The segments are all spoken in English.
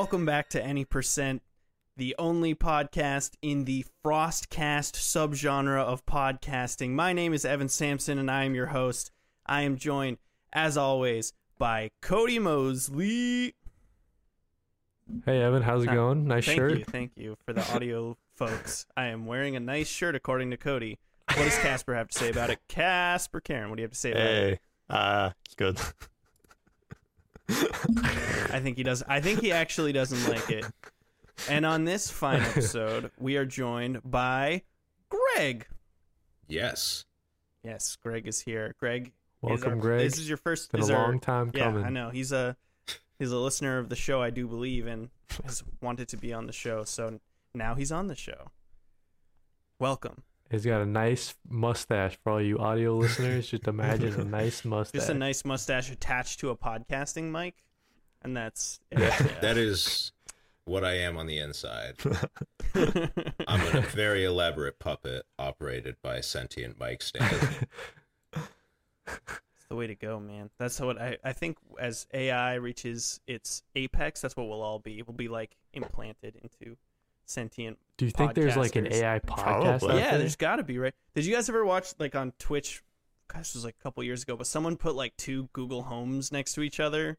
welcome back to Any Percent, the only podcast in the Frostcast subgenre of podcasting. My name is Evan Sampson, and I am your host. I am joined, as always, by Cody Mosley. Hey Evan, how's it Uh, going? Nice Thank shirt. you, thank you for the audio folks. I am wearing a nice shirt, according to Cody. What does Casper have to say about it? Casper Karen, what do you have to say about it? Hey, uh, it's good. I think he does. I think he actually doesn't like it. And on this fine episode, we are joined by Greg. Yes. Yes, Greg is here. Greg, Welcome, our- Greg. This is your first. Been a our- long time yeah, coming. I know. He's a he's a listener of the show, I do believe, and has wanted to be on the show. So now he's on the show. Welcome. He's got a nice mustache for all you audio listeners. Just imagine a nice mustache. Just a nice mustache attached to a podcasting mic, and that's That, that is what I am on the inside. I'm a very elaborate puppet operated by a sentient mic stand. It's the way to go, man. That's what I, I think as AI reaches its apex, that's what we'll all be. We'll be like implanted into sentient. Do you think there's like an podcasters. AI podcast? Probably. out yeah, there? there's got to be, right? Did you guys ever watch like on Twitch? Gosh, this was like a couple years ago, but someone put like two Google Homes next to each other,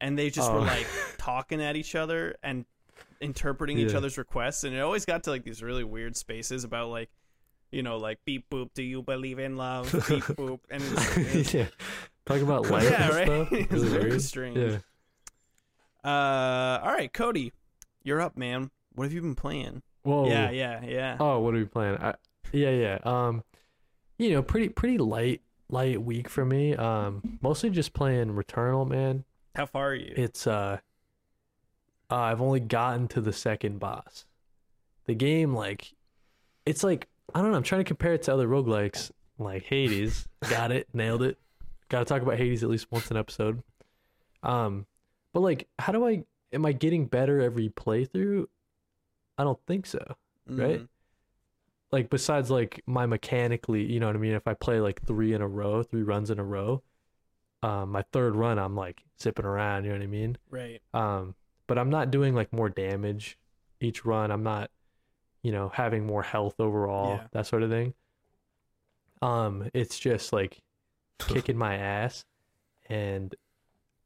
and they just were Oh. like talking at each other and interpreting each Yeah. other's requests, and it always got to like these really weird spaces about like, you know, like beep boop, do you believe in love? Beep boop, and it's, it's yeah. Talk about life Yeah, and right? stuff. It's Really very weird. strange. Yeah. Uh, all right, Cody, you're up, man. What have you been playing? Whoa. Yeah, yeah, yeah. Oh, what are we playing? I, yeah, yeah. Um, you know, pretty pretty light light week for me. Um, mostly just playing Returnal, man. How far are you? It's uh, uh I've only gotten to the second boss. The game like it's like I don't know, I'm trying to compare it to other roguelikes like Hades. Got it, nailed it. Gotta talk about Hades at least once an episode. Um but like how do I am I getting better every playthrough? I don't think so. right? Mhm. Like besides like my mechanically, you know what I mean? If I play like three in a row, three runs in a row, um, my third run I'm like zipping around, you know what I mean? Right. Um, but I'm not doing like more damage each run. I'm not, you know, having more health overall, Yeah. that sort of thing. Um, it's just like kicking my ass, and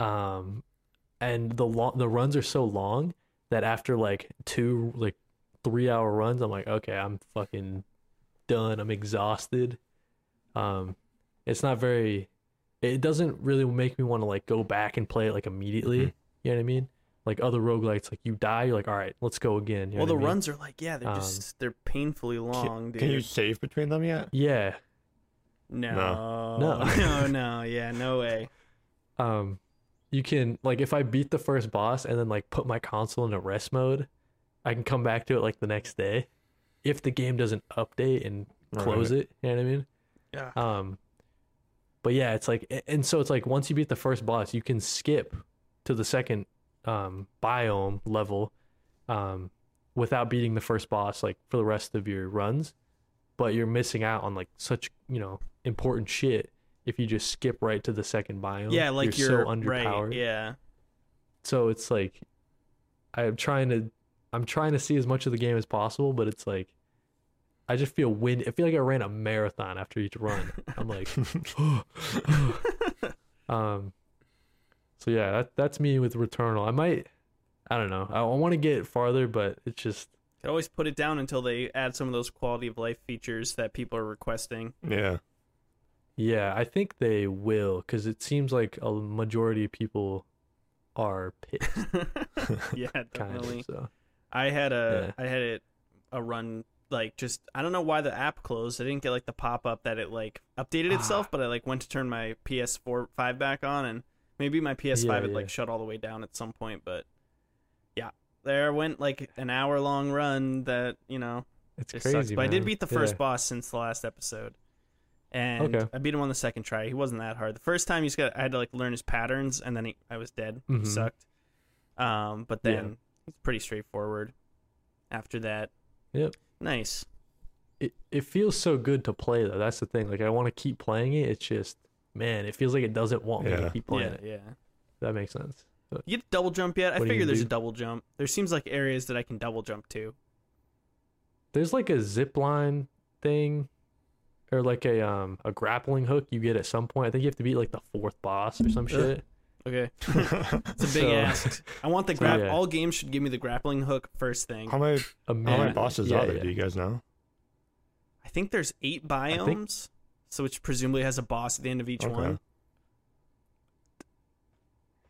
um, and the long the runs are so long that after like two like three hour runs, I'm like, okay, I'm fucking done. I'm exhausted. Um, it's not very. It doesn't really make me want to like go back and play it like immediately. Mhm. You know what I mean? Like other roguelites, like you die, you're like, all right, let's go again. You know well, the I mean? runs are like, yeah, they're Um, just they're painfully long, dude. Can you save between them yet? Yeah. no, No. no, no, yeah, no way. Um, you can like if I beat the first boss and then like put my console into rest mode, I can come back to it like the next day, if the game doesn't update and close Right. it. You know what I mean? Yeah. Um, but yeah, it's like, and so it's like once you beat the first boss, you can skip to the second um, biome level um, without beating the first boss, like for the rest of your runs. But you're missing out on like such you know important shit if you just skip right to the second biome. yeah, like you're, you're, so underpowered. Right, yeah. So it's like I'm trying to I'm trying to see as much of the game as possible, but it's like I just feel wind. I feel like I ran a marathon after each run. I'm like, um, so yeah, that that's me with Returnal. I might, I don't know. I, I want to get farther, but it's just Could always put it down until they add some of those quality of life features that people are requesting. Yeah. yeah. I think they will because it seems like a majority of people are pissed, yeah, kind definitely. of. So I had a I had it a run like just I don't know why the app closed. I didn't get like the pop up that it like updated itself, Ah. but I like went to turn my PS4 five back on and maybe my PS5 Yeah, had yeah. like shut all the way down at some point, but yeah. There went like an hour long run that, you know, it's crazy. sucks. But I did beat the first Yeah. boss since the last episode. And Okay. I beat him on the second try. He wasn't that hard. The first time you just got I had to like learn his patterns and then he, I was dead. He Mhm. sucked. Um but Yeah. then it's pretty straightforward after that. Yep. Nice. it, it feels so good to play though. That's the thing. Like I want to keep playing it. It's just man, it feels like it doesn't want me to keep playing yeah, it. yeah. That makes sense. You get double jump yet? I What are you figure gonna there's a double jump. There seems like areas that I can double jump to. There's like a zip line thing, or like a um a grappling hook you get at some point. I think you have to beat like the fourth boss or some shit. Okay, it's a big So- ask. I want the grap. Yeah. All games should give me the grappling hook first thing. how many how many bosses yeah, are there? yeah. Do you guys know? I think there's eight biomes, think- so which presumably has a boss at the end of each Okay. one.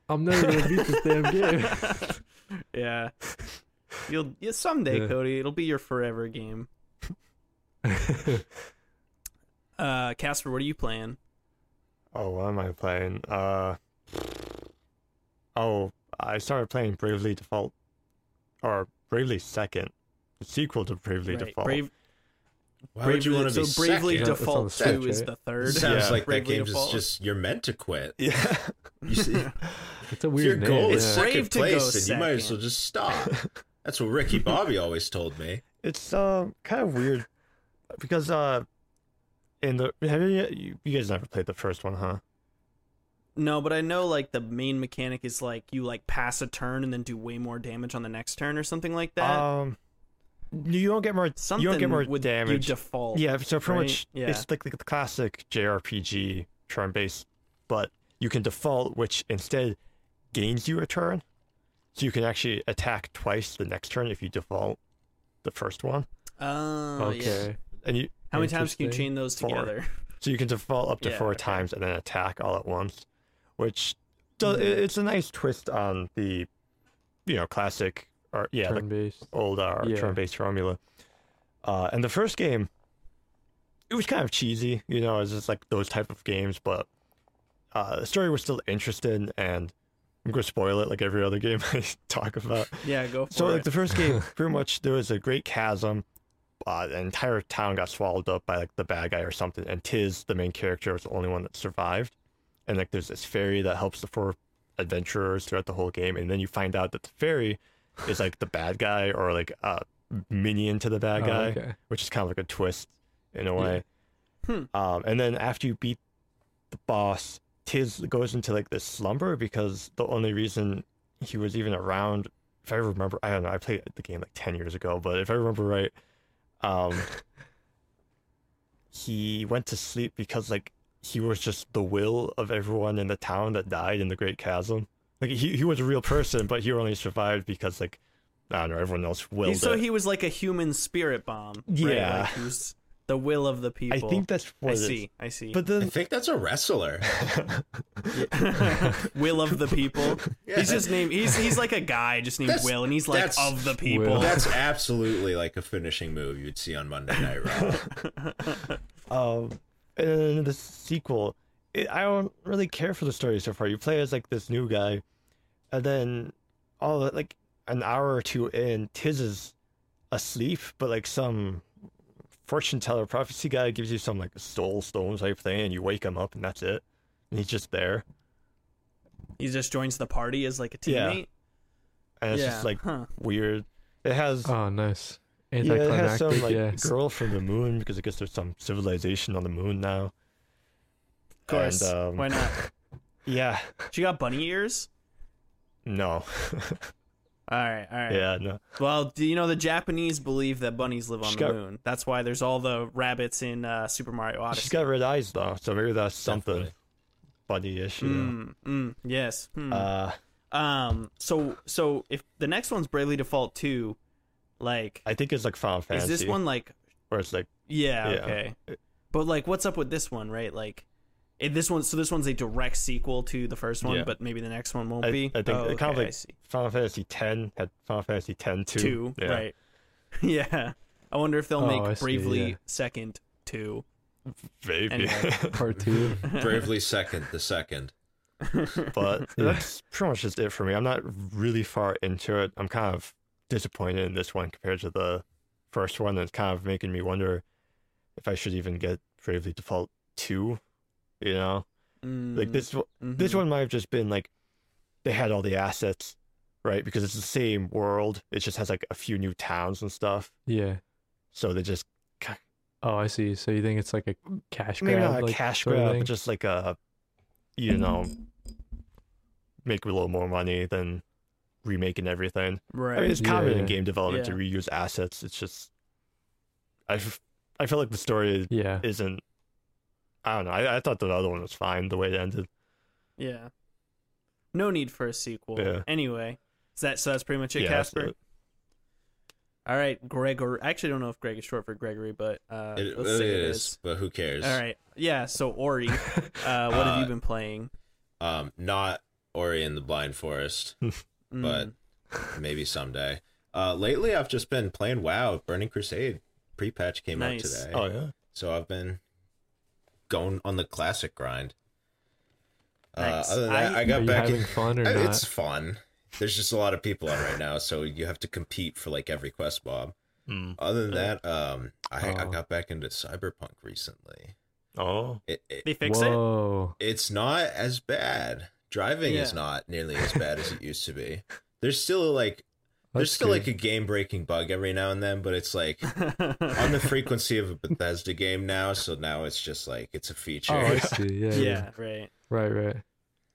I'm never gonna beat this damn game. yeah, you'll yeah, someday, Yeah. Cody. It'll be your forever game. Uh, Casper, what are you playing? Oh, what am I playing? Uh, oh, I started playing Bravely Default, or Bravely Second, the sequel to Bravely Right, Default. Brave, Why would you want to be so Bravely second? Default the Switch, Two is right? the It third. sounds Yeah. like that game Default. is just you're meant to quit. Yeah, You see, It's a if your weird name. goal is yeah. Brave second to go place, then you might as well just stop. That's what Ricky Bobby always told me. it's uh kind of weird because uh, in the have you, you you guys never played the first one, huh? No, but I know like the main mechanic is like you like pass a turn and then do way more damage on the next turn or something like that. Um, you don't get more. something you don't get more with damage. You default. Yeah, so pretty right? much Yeah. it's like the classic JRPG turn based, but you can default, which instead gains you a turn. So you can actually attack twice the next turn if you default the first one. Oh, yeah. Okay. And you How many times can you chain those Four. together? so you can default up to Yeah, four okay. times and then attack all at once, which does, Mhm. it's a nice twist on the you know classic or yeah Turn based. old uh, Yeah. turn-based formula. Uh, and the first game, it was kind of cheesy, you know, it's just like those type of games, but uh, the story was still interesting, and I'm gonna spoil it like every other game I talk about. Yeah, go for So like it. the first game, pretty much there was a great chasm. Uh, the entire town got swallowed up by like the bad guy or something, and Tiz, the main character, was the only one that survived. And like there's this fairy that helps the four adventurers throughout the whole game, and then you find out that the fairy is like the bad guy or like a minion to the bad Oh, guy, okay. which is kind of like a twist in a Yeah. way. Hmm. Um, and then after you beat the boss, Tiz goes into like this slumber because the only reason he was even around, if I remember, I don't know, I played the game like ten years ago, but if I remember right, um, he went to sleep because like he was just the will of everyone in the town that died in the Great Chasm. Like he he was a real person, but he only survived because like I don't know, everyone else willed He- so it. he was like a human spirit bomb. right? Yeah. Like he was the will of the people. I think that's what I it is. see. I see. But then I think that's a wrestler. will of the people. Yeah, He's just named. He's he's like a guy just named That's- Will, and he's like of the people. Will. That's absolutely like a finishing move you'd see on Monday Night Raw. Um, and the sequel, it, I don't really care for the story so far. You play as like this new guy, and then all the, like an hour or two in, Tiz is asleep, but like some fortune teller prophecy guy gives you some like soul stone type thing, and you wake him up, and that's it. And he's just there, he just joins the party as like a teammate. Yeah. teammate. and it's yeah. just like huh. weird. It has Oh, nice. Yeah, it has some like yes. girl from the moon because I guess there's some civilization on the moon now. Of course. And, um, Why not? Yeah, She got bunny ears. no, All right. All right. yeah, no. Well, do you know the Japanese believe that bunnies live on She's the got- moon? That's why there's all the rabbits in uh, Super Mario Odyssey. She's got red eyes though, so maybe that's something Definitely. buddy-ish. Mm, mm, yes. Hmm. Uh, um. So so if the next one's Bravely Default two, like, I think it's like Final Fantasy. is this one like where it's like Yeah, Yeah. okay. Uh, but like what's up with this one, right? Like it, this one so this one's a direct sequel to the first one, Yeah. but maybe the next one won't I, be. I think oh, it kind of okay, I like see. Final Fantasy Ten had Final Fantasy X too. two, yeah. right. yeah. I wonder if they'll Oh, make I see, Bravely yeah. second two. Maybe. Anyway. Part two. Bravely second, the second. but that's pretty much just it for me. I'm not really far into it. I'm kind of disappointed in this one compared to the first one. It's kind of making me wonder if I should even get Bravely Default 2. You know? Like this one- this Mhm. one might have just been like they had all the assets, right? Because it's the same world. It just has like a few new towns and stuff. Yeah. So they just Oh, I see. So you think it's like a cash maybe grab? not a like, cash grab, but just like a you know make a little more money than remaking everything. Right. I mean, it's common in Yeah. game development to reuse assets. It's just, I, f- I feel like the story Yeah. isn't. I don't know. I, I thought the other one was fine the way it ended. yeah. No need for a sequel. Yeah. Anyway, is that so? That's pretty much it, Yeah, that's Casper. it. All right, Gregor. I actually don't know if Greg is short for Gregory, but uh, It, let's it say is, it is. but who cares? All right. Yeah. So Ori, uh, what have you Uh, been playing? Um, not Ori and the Blind Forest, but Mm, maybe someday. Uh, lately I've just been playing WoW. Burning Crusade pre-patch came Nice. out today, Oh yeah. so I've been going on the classic grind. Nice. Uh, other than that, I- I, got Are you back. having in, fun or Uh, not? It's fun. There's just a lot of people on right now, so you have to compete for like every quest mob. Mm. Other than that, um, I, I Oh. got back into Cyberpunk recently. Oh. It, it they fix it. Whoa. it's not as bad. Driving is not nearly as bad as it used to be. There's still like there's That's still like a game breaking bug every now and then, but it's like on the frequency of a Bethesda game now, so now it's just like it's a feature. Oh, I see. Yeah, yeah. yeah. Right. Right, right.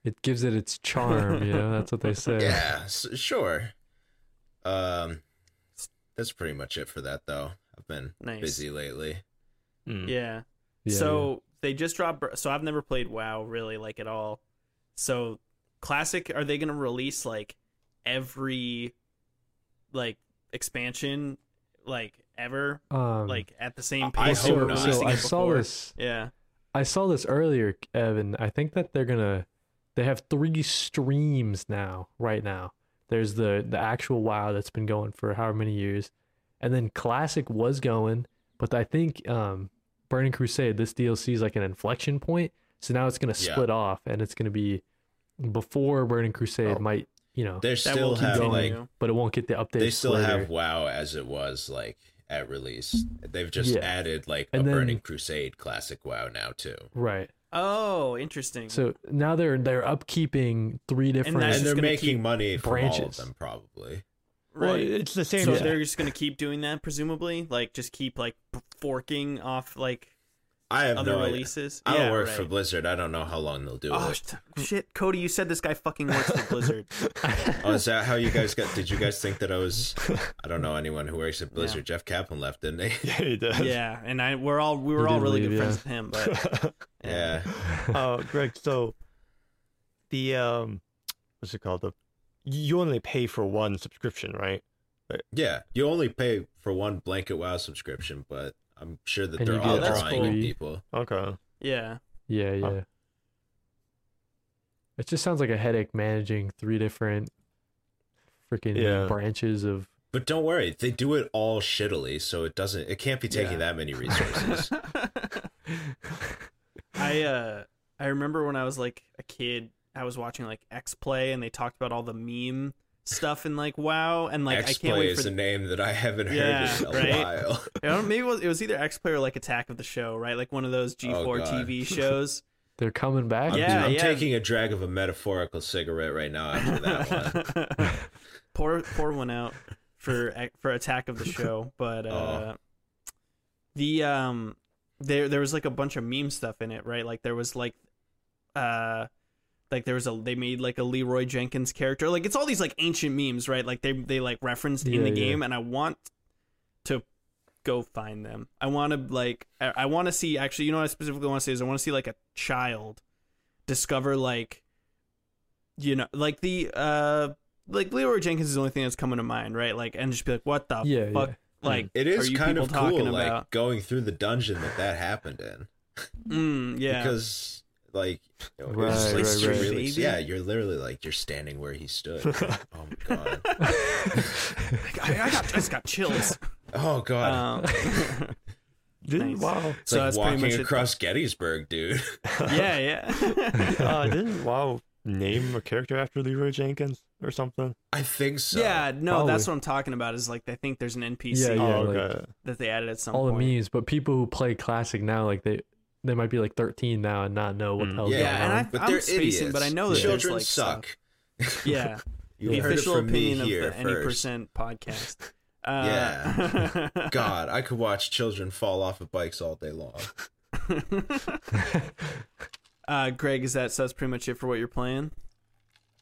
It gives it its charm, you know? That's what they say. yeah, s- sure. Um that's pretty much it for that though. I've been Nice. busy lately. Mm. Yeah. Yeah, so they just dropped. So I've never played WoW really like at all. So classic, are they gonna release like every like expansion like ever. Um, like at the same I pace? hope they not. so I saw this. Yeah. I saw this earlier, Evan. I think that they're gonna. They have three streams now. Right now, there's the the actual WoW that's been going for however many years, and then Classic was going, but I think um, Burning Crusade this DLC is like an inflection point. So now it's gonna Yeah. split off, and it's gonna be before Burning Crusade Oh. might you know, They That still will have continue. like but it won't get the updates. they still later. have WoW as it was like at release. They've just Yeah. added like And a then- Burning Crusade classic WoW now too. right. Oh, interesting. So now they're they're upkeeping three different. that's and they're making keep money from all of branches. them probably. Well, right. it's the same. so Yeah. they're just gonna keep doing that, presumably. Like, just keep like forking off like I have other no idea. releases. I don't yeah, work right. for Blizzard. I don't know how long they'll do Oh it. sh- shit, Cody! You said this guy fucking works for Blizzard. Oh, is that how you guys got? Did you guys think that I was? I don't know anyone who works at Blizzard. Yeah. Jeff Kaplan left, didn't he? yeah, he does. yeah, and I we're all we were He all really leave, good friends with him, but Yeah. uh, Greg, so the um, what's it called? The you only pay for one subscription, right? Yeah. You only pay for one blanket WoW subscription, but I'm sure that And they're you all drawing cool. people. Okay. yeah, Yeah, yeah. Oh. It just sounds like a headache managing three different freaking Yeah. branches of. But don't worry, they do it all shittily, so it doesn't. It can't be taking Yeah. that many resources. I uh I remember when I was like a kid, I was watching like X Play, and they talked about all the meme stuff in like WoW, and like I can't X-Play is for a name that I haven't heard Yeah, in a right? while. I don't maybe it was, it was either X Play or like Attack of the Show, right? Like one of those G4 Oh, TV shows. They're coming back. I'm, Yeah, I'm yeah. taking a drag of a metaphorical cigarette right now after that one. pour pour one out for for Attack of the Show, but uh, Oh. the um there there was like a bunch of meme stuff in it, right? Like there was like uh like there was a they made like a Leeroy Jenkins character. Like it's all these like ancient memes, right? Like they they like referenced in the yeah. game, and I want to go find them. I want to like I, I want to see actually. You know what I specifically want to say is I want to see like a child discover like you know like the uh like Leeroy Jenkins is the only thing that's coming to mind, right? Like and just be like, what the Yeah, fuck? yeah. Like it is are you kind people of talking cool, like about? going through the dungeon that that happened in, Mm, yeah. because like, you know, Right, it's like right, right. really, yeah, you're literally like you're standing where he stood. oh my god. I, I got I just got chills. Oh god. Um, Didn't Nice. WoW it's so like that's pretty walking much it. across Gettysburg, dude. yeah, yeah. uh, didn't WoW name a character after Leeroy Jenkins or something? I think so. yeah, no, Probably. that's what I'm talking about. Is like I think there's an NPC Yeah, yeah. oh, like- okay. that they added at some all the memes, but people who play classic now, like they they might be like 13 now and not know what the Mm. hell's Yeah, going and on. I- but I'm they're spacing, idiots. but I know that there's, children like, suck. Yeah, You the heard it official from me opinion of here the Any first. Percent podcast. Uh, God, I could watch children fall off of bikes all day long. uh, Greg, is that so? That's pretty much it for what you're playing.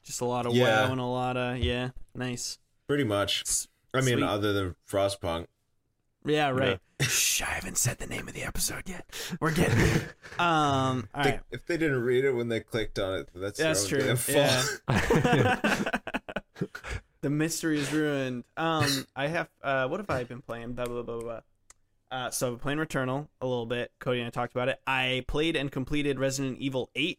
Just a lot of Yeah. wow and a lot of yeah, nice. Pretty much. S- I mean, Sweet. other than Frostpunk. Yeah, right. Shh, I haven't said the name of the episode yet. We're getting there. Um, all They- right. If they didn't read it when they clicked on it, that's That's true. Yeah. the mystery is ruined. Um, I have. Uh, what have I been playing? Blah blah blah blah. Uh, so I've been playing Returnal a little bit. Cody and I talked about it. I played and completed Resident Evil Eight.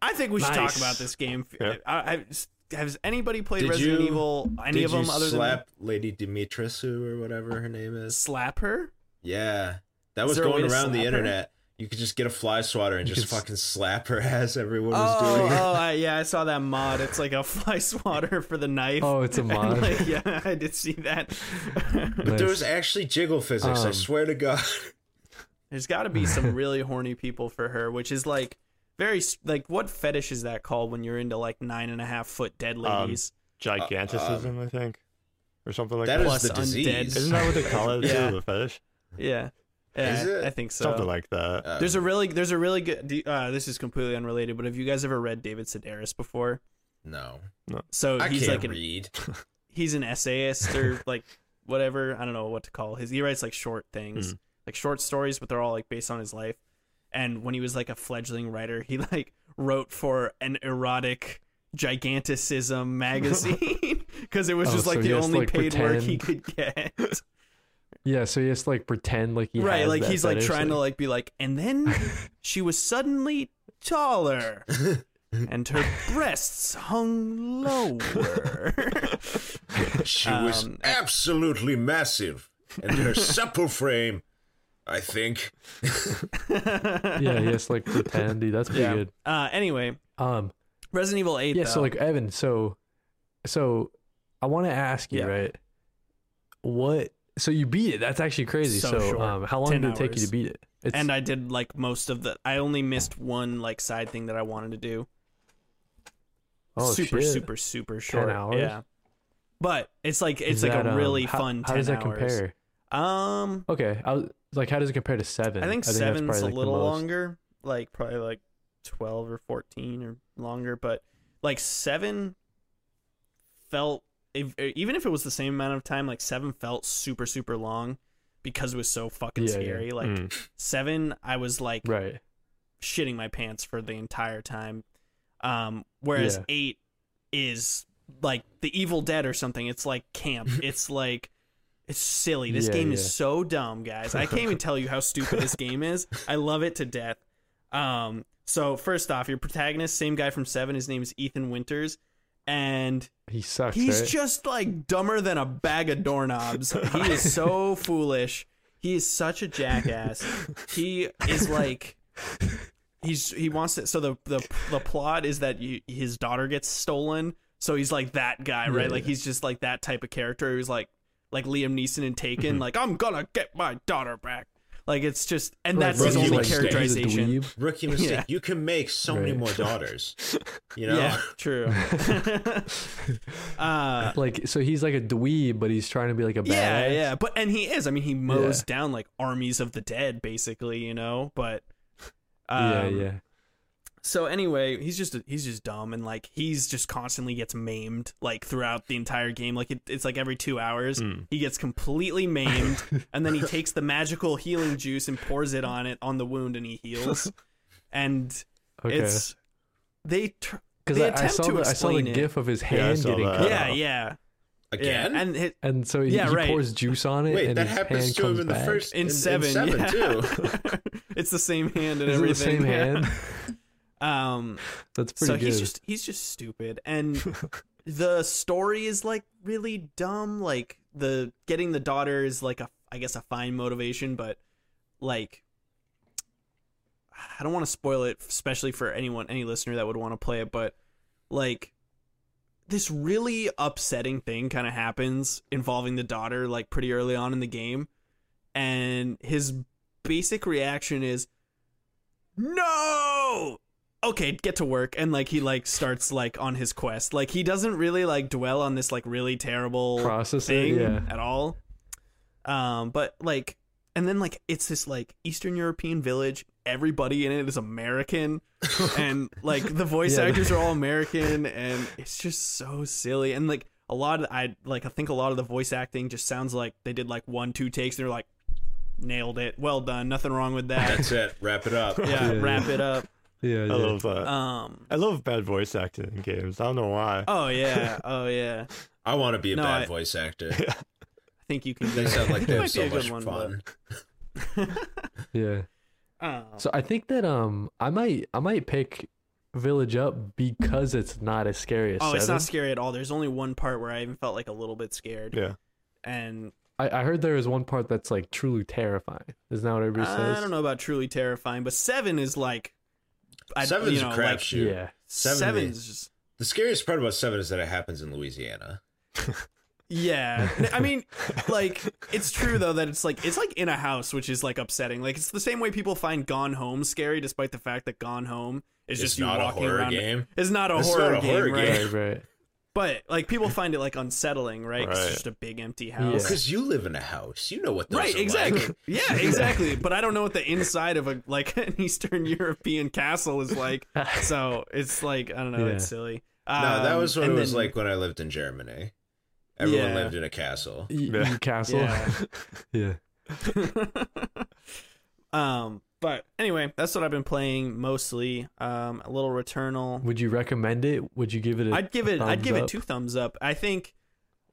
I think we should talk about this game. Yeah. I, I, has anybody played Did Resident you- Evil? Any Did of them you other slap Lady Dimitrescu or whatever her name is? slap her? Yeah, that Is was there a way going around the slap her? internet. You could just get a fly swatter and You just could s- fucking slap her ass. everyone was Oh, doing it. oh, I, yeah, I saw that mod. It's like a fly swatter for the knife. Oh, it's a And, mod. like, yeah, I did see that. But there was actually jiggle physics. I Um, swear to God. There's got to be some really horny people for her, which is like very like what fetish is that called when you're into like nine and a half foot dead Um, ladies? Giganticism, I think, or something like That that. is Plus the undead. disease. Isn't that what they call it? Yeah. too, the fetish? yeah, yeah, Is it? I think so. Something like that. Uh, there's a really there's a really good. Uh, this is completely unrelated, but have you guys ever read David Sedaris before? no. no. So I he's can't like an read. he's an essayist or like whatever I don't know what to call his. He writes like short things, Mhm. like short stories, but they're all like based on his life. And when he was like a fledgling writer, he like wrote for an erotic giganticism magazine because it was Oh, just like so the he has to, only like, paid work he could get. Yeah, so he has to like pretend like he right, has like that he's like fetish, trying to like be like, and then she was suddenly taller. And her breasts hung lower. She was Um, absolutely massive, and her supple frame, I think. yeah, he has to like pretend. Dude, that's pretty Yeah. good. Uh, anyway, Um, Resident Evil Eight. yeah. though. So like Evan, so so I want to ask you, Yeah. right? What? So you beat it? That's actually crazy. So So, um, how long did it take you to beat it? It's, and I did like most of the. I only missed one like side thing that I wanted to do. oh, super, shit. super, super short. hours? Yeah, but it's like it's Is like that, a um, really how- fun. How 10 does that hours. compare? Um, Okay, I was like, how does it compare to seven? I think that's seven's probably, a like, little longer, like probably like twelve or fourteen or longer. But like seven felt, if, even if it was the same amount of time, like seven felt super, super long because it was so fucking Yeah, yeah. scary. Like Mm. seven, I was like Right. shitting my pants for the entire time. Um, whereas Yeah. eight is like the Evil Dead or something. It's like camp. it's like it's silly. This Yeah, game yeah. is so dumb, guys. I can't even tell you how stupid this game is. I love it to death. Um, so first off, your protagonist, same guy from Seven. His name is Ethan Winters, and He sucks. He's right? just like dumber than a bag of doorknobs. He is so foolish. He is such a jackass. He is like he's he wants to so the the the plot is that you, his daughter gets stolen. So he's like that guy, right? Yeah, like he's just like that type of character who's like like Liam Neeson and Taken, like I'm going to get my daughter back. Like it's just and Right, that's bro, his only like- characterization. Rookie mistake. Yeah. You can make so many more daughters. You know? Yeah, true. uh Like, so he's like a dweeb, but he's trying to be like a badass. Yeah, yeah, but and he is. I mean, he mows Yeah. down like armies of the dead, basically. You know, but yeah, um, yeah. So anyway, he's just he's just dumb and like he's just constantly gets maimed like throughout the entire game. Like it, it's like every two hours Mm. he gets completely maimed, and then he takes the magical healing juice and pours it on it on the wound, and he heals. And Okay. it's they tr- Because they I, I saw to the, I saw the explain it. gif of his hand saw getting cut yeah off. yeah Again? yeah. and it, And so he, Yeah, he right. pours juice on it, Wait, and that his happens hand to him comes in the back. first in, in, seven, in seven yeah. too. it's the same hand and Is it the everything. same yeah. hand? Um, That's pretty so good. he's just he's just stupid, and the story is like really dumb. Like the getting the daughter is like a I guess a fine motivation, but like I don't want to spoil it, especially for anyone any listener that would want to play it. But like this really upsetting thing kind of happens involving the daughter like pretty early on in the game, and his basic reaction is no okay get to work and like he like starts like on his quest like he doesn't really like dwell on this like really terrible Process it, thing yeah. at all um but like and then like it's this like Eastern European village. Everybody in it is American, and like the voice Yeah. actors are all American, and it's just so silly. And like a lot of I like I think a lot of the voice acting just sounds like they did like one two takes. They're like nailed it, well done, nothing wrong with that. That's it. Wrap it up. yeah, Yeah, wrap it up. Yeah, I yeah. love that. Um. I love bad voice acting in games. I don't know why. Oh yeah. Oh yeah. I want to be a No, bad I- voice actor. I think you can. They do sound like they have so be a good much one, fun. yeah. but, um, So I think that um I might I might pick Village Up because it's not as scary as oh, it's not scary at all. There's only one part where I even felt like a little bit scared, Yeah. and I, I heard there is one part that's like truly terrifying. Isn't that what everybody says? I don't know about truly terrifying, but seven is like, I, Seven's you know, a like, crapshoot. Yeah. Seven seven's is- just The scariest part about Seven is that it happens in Louisiana. yeah. I mean, like it's true though that it's like it's like in a house, which is like upsetting. Like it's the same way people find Gone Home scary, despite the fact that Gone Home is It's just you not a walking horror around. game. It's not a It's horror not a game, horror right? game. Right, right. But like people find it like unsettling, right? 'Cause Right. It's just a big empty house. Because you live in a house, you know what those Right, are exactly. like. yeah, exactly. But I don't know what the inside of a like an Eastern European castle is like. So it's like I don't know. It's Yeah. silly. No, that Um, was what it was then- like when I lived in Germany. Everyone Yeah. lived in a castle. Y- Yeah. Yeah. yeah. um, but anyway, that's what I've been playing mostly. Um, a little Returnal. Would you recommend it? Would you give it a I'd give it. I'd thumbs give it two thumbs up. I think.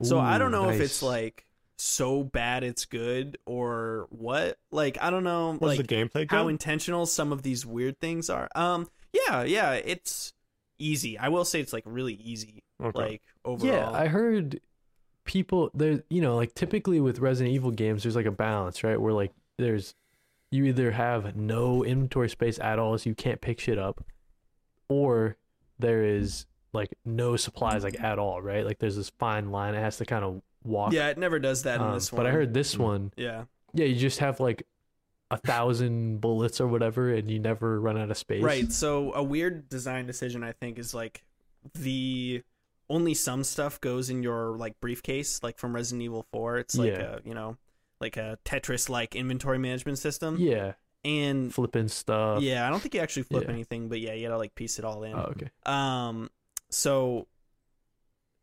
So I don't Ooh, know if it's like so bad it's good or what. Like I don't know. Was like the gameplay good? how intentional some of these weird things are. Um, yeah, yeah, it's easy. I will say it's like really easy. Okay. Like overall. Yeah, I heard people there. You know, like typically with Resident Evil games, there's like a balance, right? Where like there's you either have no inventory space at all, so you can't pick shit up, or there is like no supplies like at all, right? Like there's this fine line it has to kind of walk. yeah, it never does that in Um, this one. But I heard this one, Yeah. yeah, you just have like a thousand bullets or whatever, and you never run out of space. Right. So a weird design decision I think is like the only some stuff goes in your like briefcase, like from Resident Evil 4. It's like Yeah. a you know, like a Tetris like inventory management system. Yeah, And flipping stuff. yeah, I don't think you actually flip Yeah. anything, but yeah, you gotta like piece it all in. Oh, okay. Um, so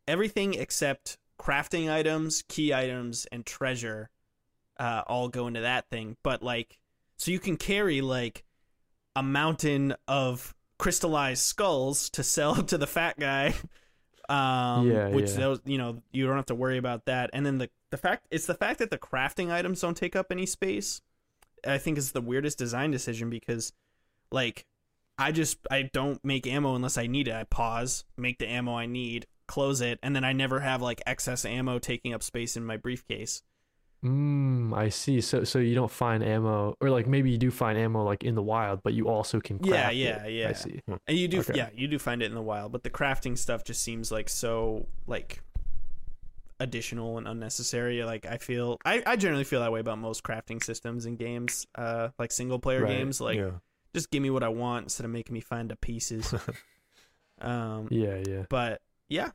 everything except crafting items, key items, and treasure, uh, all go into that thing. But like, so you can carry like a mountain of crystallized skulls to sell to the fat guy. Um, Yeah, which yeah. those you know you don't have to worry about that. And then the the fact it's the fact that the crafting items don't take up any space. I think is the weirdest design decision because, like, I just I don't make ammo unless I need it. I pause, make the ammo I need, close it, and then I never have like excess ammo taking up space in my briefcase. Mm, I see. So so you don't find ammo, or like maybe you do find ammo like in the wild, but you also can. Yeah, Craft yeah, it. yeah. I see. And you do Okay. yeah, you do find it in the wild, but the crafting stuff just seems like so like additional and unnecessary. Like I feel I, I generally feel that way about most crafting systems in games, uh like single player Right, games. Like yeah. just give me what I want instead of making me find the pieces. um Yeah, yeah. but yeah.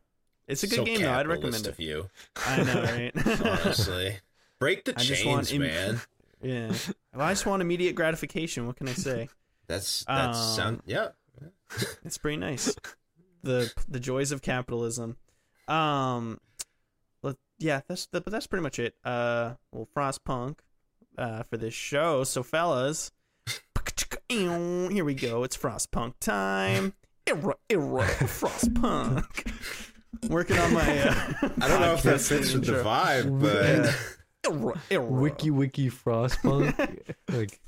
It's a good so game though. I'd recommend of it. you, I know, right? honestly. Break the I just want chains, im- man. Yeah. Well, I just want immediate gratification. What can I say? That's that's Um, sound yeah. It's pretty nice. The the joys of capitalism. Um, let, yeah, that's the, but that's pretty much it. Uh, well, Frostpunk, uh, for this show. So, fellas, here we go. It's Frostpunk time. Era, era, Frostpunk. Working on my. Uh, I don't know if that fits with the vibe, but era. Wiki wiki frostpunk. like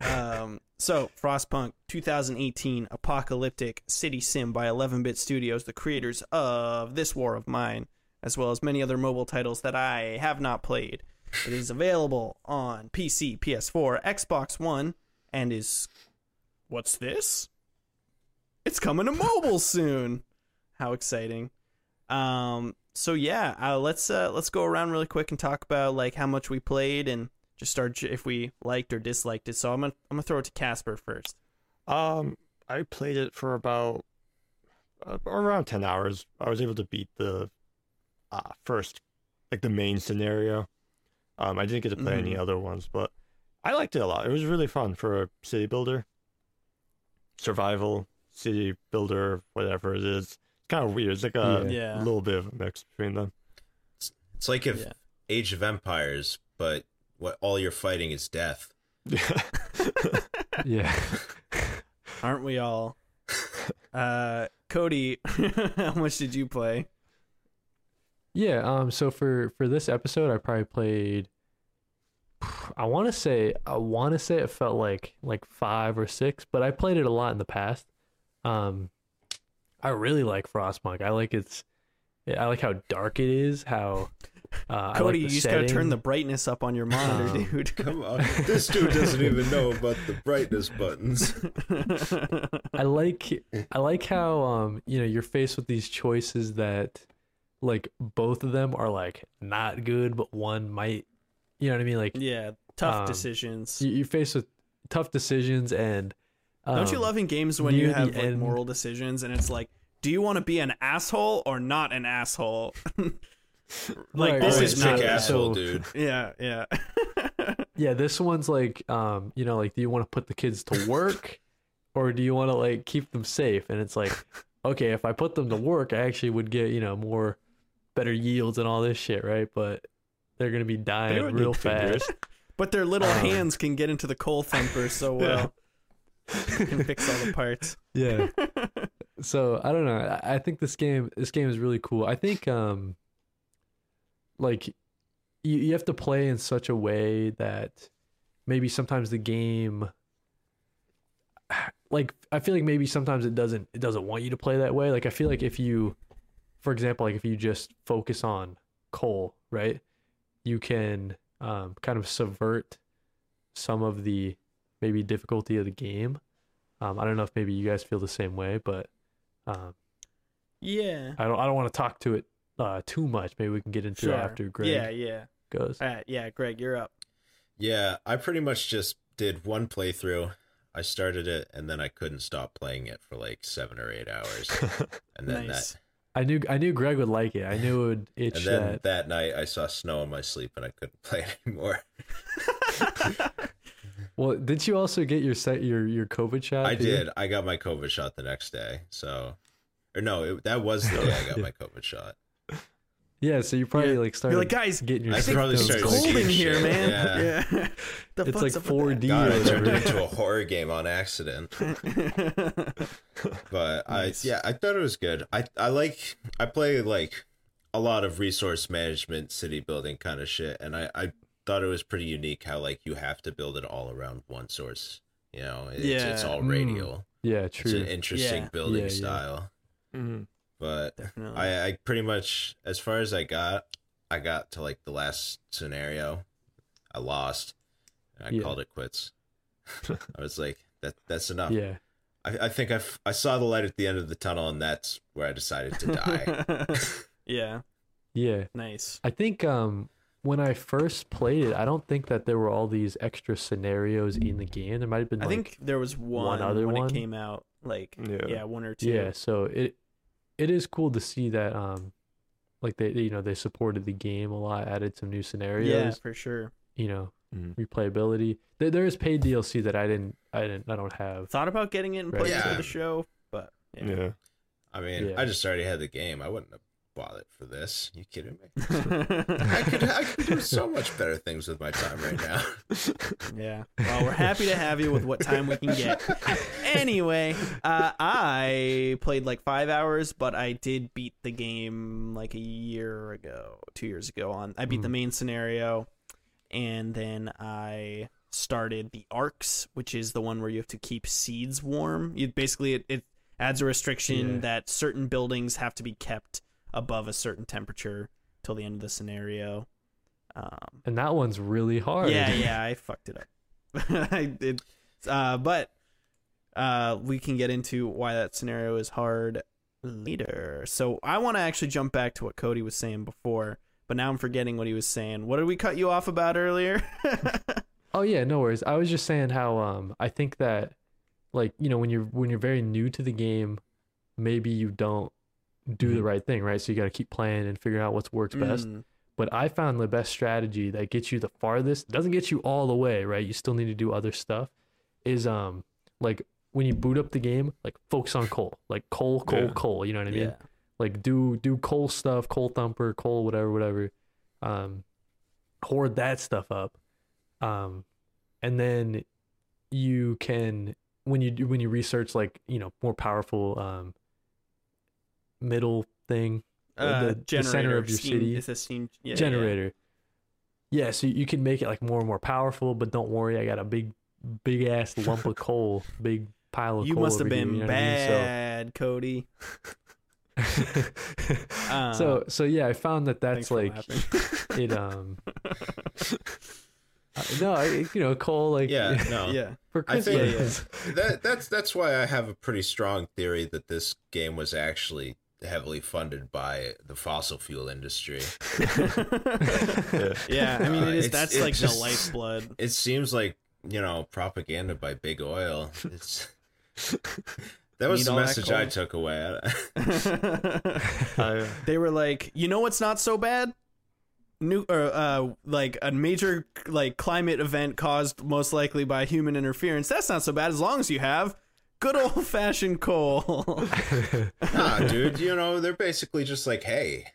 Um, so Frostpunk 2018 apocalyptic city sim by 11-bit studios, the creators of This War of Mine, as well as many other mobile titles that I have not played. It is available on PC, PS4, Xbox One, and is what's this? It's coming to mobile soon. How exciting! Um, so yeah, uh, let's uh, let's go around really quick and talk about like how much we played and just start if we liked or disliked it. So I'm gonna I'm gonna throw it to Casper first. Um, I played it for about uh, around ten hours. I was able to beat the uh, first, like the main scenario. Um, I didn't get to play any Mhm. other ones, but I liked it a lot. It was really fun for a city builder, survival city builder, whatever it is. It's kind of weird. It's like a Yeah. little bit of a mix between them. It's like if Yeah. Age of Empires, but what all you're fighting is death. Yeah. Yeah. Aren't we all? Uh, Cody, how much did you play? Yeah, um so for for this episode I probably played I want to say I want to say it felt like like 5 or 6, but I played it a lot in the past. Um I really like Frostpunk. I like its I like how dark it is, how uh I Cody, like the you just gotta turn the brightness up on your monitor, Um, dude. Come on, this dude doesn't even know about the brightness buttons. I like I like how um you know you're faced with these choices that like both of them are like not good, but one might you know what I mean like yeah, tough Um, decisions. you're faced with tough decisions and Don't you um, love in games when you have like end- moral decisions and it's like, do you want to be an asshole or not an asshole? like Right, this right. is Always not pick asshole, So- dude. Yeah, yeah. Yeah, this one's like, um, you know, like, do you want to put the kids to work, or do you want to like keep them safe? And it's like, okay, if I put them to work, I actually would get you know more, better yields and all this shit, right? But they're gonna be dying real need fingers. fast. but their little Um, hands can get into the coal thumper so well. can fix all the parts. Yeah. so I don't know. I, think this game, this game is really cool. I think, um, like, you you have to play in such a way that maybe sometimes the game like I feel like maybe sometimes it doesn't it doesn't want you to play that way. Like I feel like if you for example, like if you just focus on coal, right? You can um kind of subvert some of the maybe difficulty of the game. Um I don't know if maybe you guys feel the same way, but um Yeah. I don't I don't want to talk to it uh too much. Maybe we can get into Sure. it after Greg Yeah, yeah. goes. All right, yeah, Greg, you're up. Yeah, I pretty much just did one playthrough. I started it and then I couldn't stop playing it for like seven or eight hours, and then Nice. that, I knew I knew Greg would like it. I knew it would itch and then that. that night I saw snow in my sleep and I couldn't play it anymore. Well, did you also get your set your your COVID shot? I Did you? did. I got my COVID shot the next day. So, or no, it, that was the day I got my COVID shot. Yeah, so you probably Yeah. like started You're like, guys, getting your I I probably think it's started cold in here, shit, man. yeah. Yeah. The It's like 4D God, or I turned it into a horror game on accident. But Nice. I, yeah, I thought it was good. I, I like, I play like a lot of resource management, city building kind of shit, and I, I thought it was pretty unique how like you have to build it all around one source. You know, it's, it's Yeah. all Mm. radial. Yeah, true. It's an interesting Yeah. building Yeah, yeah. style. Mhm. But Definitely. I, I pretty much, as far as I got, I got to like the last scenario. I lost. And I Yeah. called it quits. I was like, that that's enough. Yeah. I, I think I, f- I saw the light at the end of the tunnel, and that's where I decided to die. yeah, Yeah. nice. I think um when I first played it, I don't think that there were all these extra scenarios in the game. There might have been I like think there was one, other when one? it came out. Like, Yeah. yeah, one or two. yeah, so it it is cool to see that um like they you know they supported the game a lot, added some new scenarios. yeah, scenarios, for sure. you know, Mhm. replayability. There, there is paid DLC that I didn't I didn't I don't have. Thought about getting it in Right. place Yeah. for the show, but yeah. Yeah. I mean, Yeah. I just already had the game. I wouldn't have bothered for this. You kidding me? I could I could do so much better things with my time right now. Yeah. Well, we're happy to have you with what time we can get. Anyway, uh, I played like five hours, but I did beat the game like a year ago, two years ago. On I beat the Mhm. main scenario, and then I started the Arks, which is the one where you have to keep seeds warm. You basically it, it adds a restriction Yeah. that certain buildings have to be kept above a certain temperature till the end of the scenario. Um, And that one's really hard. yeah, yeah, I fucked it up. I did, uh, but uh, we can get into why that scenario is hard later. So I want to actually jump back to what Cody was saying before, but now I'm forgetting what he was saying. What did we cut you off about earlier? Oh yeah, no worries. I was just saying how um I think that like, you know, when you're when you're very new to the game, maybe you don't do the Mhm. right thing, right? So you got to keep playing and figure out what works best. Mm, But I found the best strategy that gets you the farthest, doesn't get you all the way, right? You still need to do other stuff. Is um like when you boot up the game, like focus on coal, like coal, coal, Yeah. coal. You know what I mean? Yeah. Like do do coal stuff, coal thumper, coal whatever, whatever. Um, hoard that stuff up. Um, and then you can when you do when you research like you know more powerful um middle thing Uh, the- the center of your steam, city. It's a steam yeah, yeah, yeah. generator. Yeah, so you can make it like more and more powerful, but don't worry, I got a big, big ass lump of coal, big pile of coal. You coal. must have over here, been you know what I mean? So- bad, Cody. Uh, so so yeah, I found that that's like it um. no, I, you know, coal like Yeah, no. yeah. for I Christmas. think that that's that's why I have a pretty strong theory that this game was actually heavily funded by the fossil fuel industry. yeah, I mean, it is. It's- that's it like just- the lifeblood. It seems like you know propaganda by big oil. It's that was Need the message I took away. I, they were like, you know what's not so bad? New or uh, like a major like climate event caused most likely by human interference. That's not so bad as long as you have good old fashioned coal. nah, dude, you know they're basically just like, hey,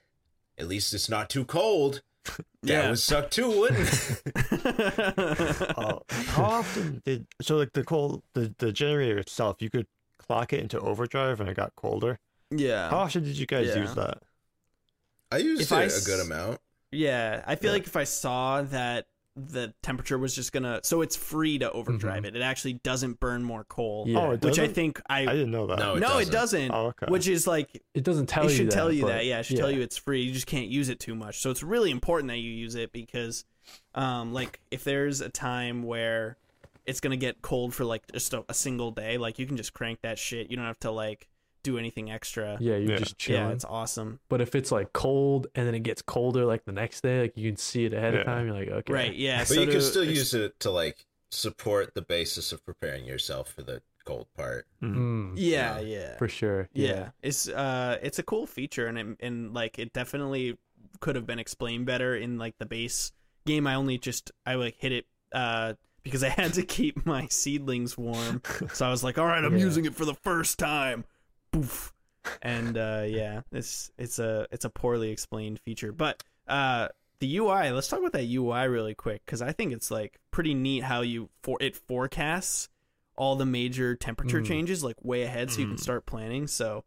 at least it's not too cold. That Yeah. would suck too, wouldn't it? uh, how often did so like the coal the the generator itself? You could clock it into overdrive and it got colder. yeah. How often did you guys Yeah. use that? I used If it I a good amount. Yeah, I feel Yeah. like if I saw that the temperature was just gonna, so it's free to overdrive it. It actually doesn't burn more coal, Yeah. Oh, it which I think I, I didn't know that. No, it no, it doesn't. doesn't. Oh, okay. Which is like It doesn't tell you. it should that, tell you but- that. Yeah, it should tell you it's free. You just can't use it too much. So it's really important that you use it because, um, like if there's a time where it's gonna get cold for like just a, a single day, like you can just crank that shit. You don't have to like do anything extra. Yeah, you're Yeah. just chilling. Yeah, it's awesome. But if it's like cold and then it gets colder like the next day, like you can see it ahead Yeah. of time, you're like, okay. Right? Yeah. But so you to can still use it to like support the basis of preparing yourself for the cold part. Mm, Yeah, Yeah. yeah. for sure. Yeah. it's uh, it's a cool feature, and it, and like it definitely could have been explained better in like the base game. I only just I like hit it uh because I had to keep my seedlings warm, so I was like, all right, I'm Yeah. using it for the first time. Boof. And uh, yeah, it's it's a it's a poorly explained feature, but uh, the UI. Let's talk about that UI really quick because I think it's like pretty neat how you for it forecasts all the major temperature Mm. changes like way ahead, so you can Mm. start planning. So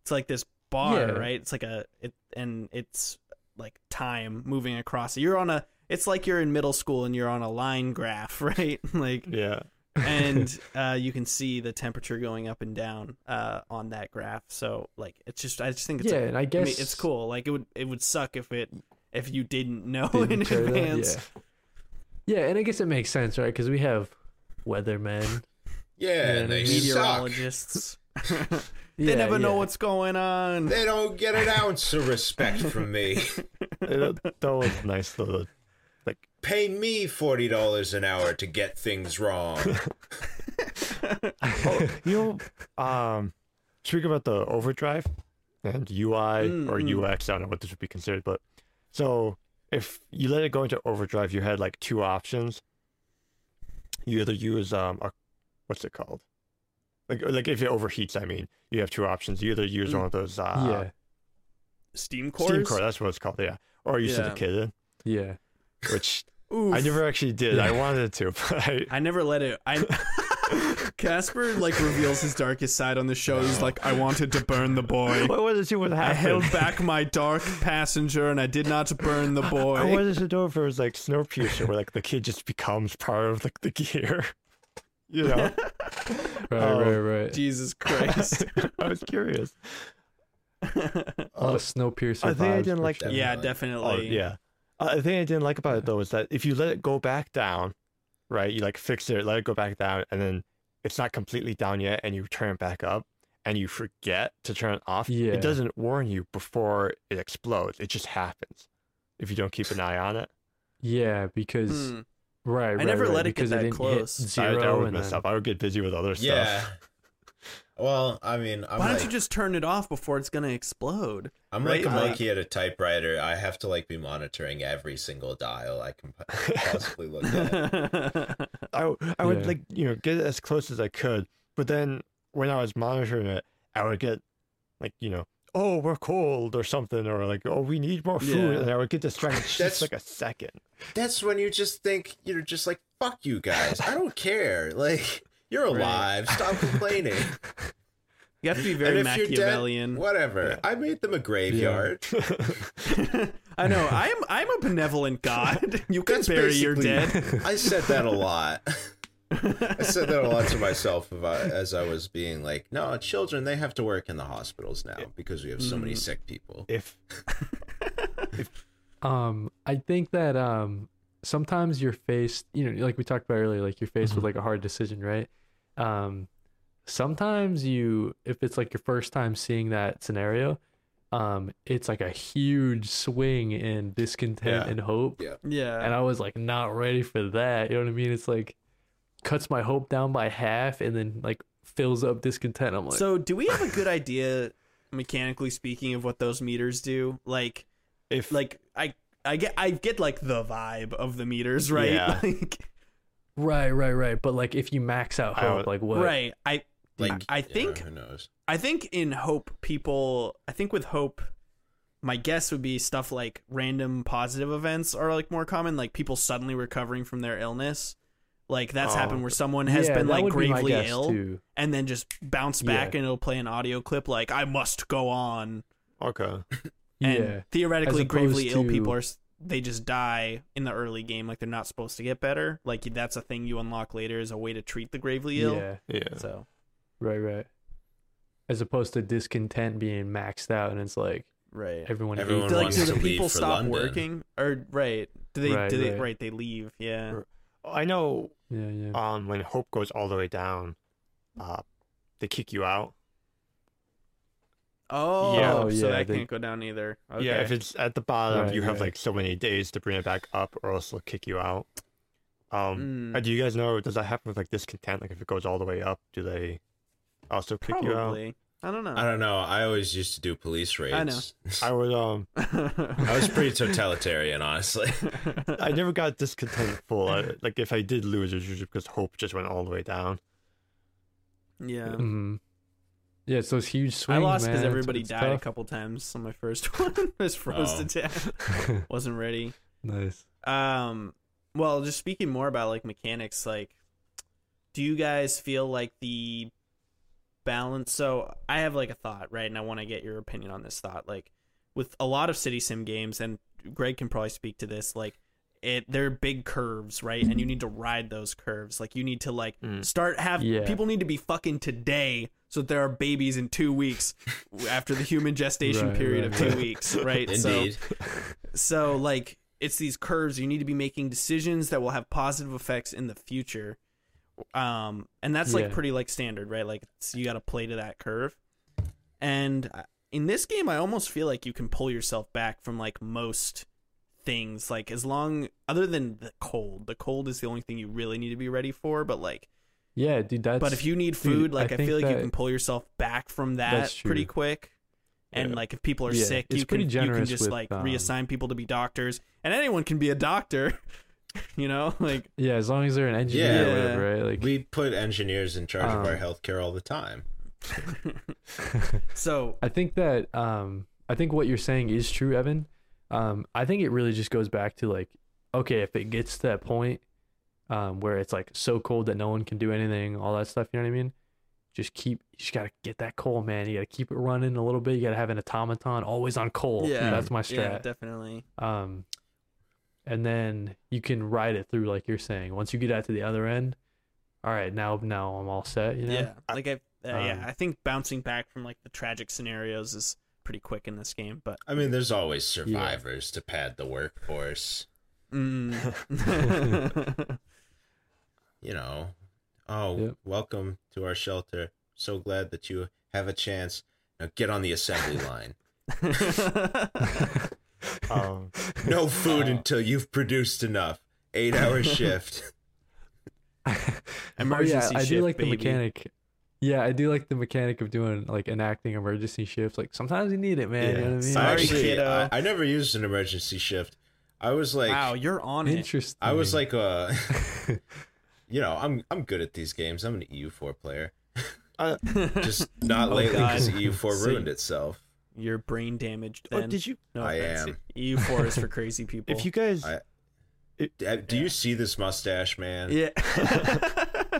it's like this bar, Yeah. right? It's like a it and it's like time moving across. You're on a. It's like you're in middle school and you're on a line graph, right? like Yeah. And uh, you can see the temperature going up and down uh, on that graph. So like it's just I just think it's yeah, a, and I I guess mean, it's cool. Like it would it would suck if it if you didn't know didn't in show that, advance. Yeah. yeah, and I guess it makes sense, right? Because we have weathermen. Yeah, Yeah, and they. Meteorologists. they Yeah, never know yeah. what's going on. They don't get an ounce of respect from me. It- that was nice though. Pay me forty dollars an hour to get things wrong. Oh, you know, um, speaking about the overdrive and UI Mm, or mm. UX, I don't know what this would be considered, but so if you let it go into overdrive, you had like two options. You either use um, a, what's it called? Like, like if it overheats, I mean, you have two options. You either use Mm. one of those uh, yeah, Steam cores. steam core, that's what it's called, yeah, or you set Yeah. the kid in, yeah. which Oof. I never actually did. I wanted to, but I, I never let it. I Casper like reveals his darkest side on the show. He's like, I wanted to burn the boy. I wanted to see what I held back my dark passenger, and I did not burn the boy. I boy. wanted to know if it was like Snowpiercer, where like the kid just becomes part of like the gear. You know, Right, Oh, right, right. Jesus Christ. I was curious. A lot of Snowpiercer. I think I didn't like sure. that. yeah, Oh, definitely. Oh yeah, uh, the thing I didn't like about it though is that if you let it go back down, right? You like fix it, let it go back down, and then it's not completely down yet, and you turn it back up, and you forget to turn it off. Yeah. it doesn't warn you before it explodes. It just happens if you don't keep an eye on it. Yeah, because Hmm. right, right. never right, let it get because that didn't hit. I, I Zero would and mess then, up. I would get busy with other stuff. Yeah, Well, I mean, I'm Why like, don't you just turn it off before it's gonna explode? I'm like a monkey at a typewriter. I have to like be monitoring every single dial I can possibly look at. I I would Yeah. like you know get as close as I could, but then when I was monitoring it, I would get like you know oh we're cold or something or like oh we need more food, Yeah. and I would get distracted just That's- like a second. That's when you just think you're just like, fuck you guys. I don't care. Like, you're Right. alive. Stop complaining. You have to be very if you're dead, whatever. Yeah. I made them a graveyard. I know. I'm I'm a benevolent god. You can That's bury your dead. I said that a lot. I said that a lot to myself about, as I was being like, no, children, they have to work in the hospitals now because we have so many Mm. sick people. if Um, I think that um sometimes you're faced, you know, like we talked about earlier, like you're faced with like a hard decision, right? Um, sometimes you, if it's like your first time seeing that scenario, um, it's like a huge swing in discontent Yeah. and hope. Yeah. Yeah. And I was like not ready for that. You know what I mean? It's like cuts my hope down by half and then like fills up discontent. I'm like, so, do we have a good idea, mechanically speaking, of what those meters do? Like, if like I I get I get like the vibe of the meters, right? Yeah. Like, right, right, right. But like if you max out hope, would- like what? right. I Like, I yeah, think who knows? I think in Hope, people. I think with Hope, my guess would be stuff like random positive events are like more common, like people suddenly recovering from their illness. Like that's Oh. happened where oh. someone has Yeah, been like would be gravely ill too. and then just bounce back Yeah. and it'll play an audio clip like I must go on. okay, And Yeah. theoretically, gravely opposed ill people are they just die in the early game, like they're not supposed to get better. Like that's a thing you unlock later as a way to treat the gravely ill. Yeah. yeah, So Right, right. As opposed to discontent being maxed out, and it's like right. everyone, Everyone hates Do, like, do to the people for stop London. working or right? Do they? Right, do they? right. Right. They leave. Yeah. I know. Yeah, yeah. Um, when hope goes all the way down, uh, they kick you out. Oh, Yeah. Oh, so yeah, that they- can't go down either. Okay. Yeah, if it's at the bottom, Right, you have right. like so many days to bring it back up, or else they'll kick you out. Um, Mm. do you guys know? Does that happen with like discontent? Like if it goes all the way up, do they also kick you out? Probably. I don't know. I don't know. I always used to do police raids. I know. I would. Um, I was pretty totalitarian, honestly. I never got discontent full. I, like if I did lose, it was usually because hope just went all the way down. yeah. Mhm. Yeah, so it's those huge swings. I lost because. It's- everybody it's died a couple times on my first one. I was froze Oh. to death. Wasn't ready. nice. Um, well, just speaking more about like mechanics, like, do you guys feel like the balance? So I have like a thought, right? And I want to get your opinion on this thought. Like, with a lot of city sim games, and Greg can probably speak to this, like, it they're big curves, right? And you need to ride those curves. Like, you need to like Mm. start have Yeah. people need to be fucking today. So that there are babies in two weeks after the human gestation Right, period right, of two right. weeks, right? So, Indeed. so like it's these curves you need to be making decisions that will have positive effects in the future um and that's like Yeah. pretty like standard right like it's, you got to play to that curve and in this game i almost feel like you can pull yourself back from like most things like as long other than the cold the cold is the only thing you really need to be ready for but like Yeah, dude. That's but if you need food dude, like I i, feel think like you can pull yourself back from that pretty quick and Yeah. like if people are Yeah, sick it's you can you can just with, like um, reassign people to be doctors and anyone can be a doctor you know like yeah, as long as they're an engineer Yeah. or whatever, right? Like We put engineers in charge of our Um, healthcare all the time. so I think that um I think what you're saying is true, Evan. Um I think it really just goes back to like okay, if it gets to that point um where it's like so cold that no one can do anything, all that stuff, you know what I mean? Just keep you just got to get that coal, man. You got to keep it running a little bit. You got to have an automaton always on coal. yeah That's my strat. yeah definitely um and then you can ride it through like you're saying. Once you get out to the other end, all right, now now I'm all set, you know? yeah like i uh, yeah Um, i think bouncing back from like the tragic scenarios is pretty quick in this game but I mean, there's always survivors to pad the workforce. mm. You know, oh, Yep. welcome to our shelter. So glad that you have a chance. Now get on the assembly line. Um, No food Uh, until you've produced enough. Eight hour shift. oh Emergency yeah, I do like baby. the mechanic. Yeah, I do like the mechanic of doing like enacting emergency shifts. Like sometimes you need it, man. You know what I mean? Sorry, actually, kiddo. I, I never used an emergency shift. I was like, wow, you're on it. Interesting. I was like, uh, you know, I'm I'm good at these games. I'm an EU4 player. Uh, Just not Oh, lately because EU4 See. ruined itself. You're brain damaged. oh, did you? No I offense. am. EU4 is for crazy people. If you guys, I- Uh, Do you see this mustache, man? yeah.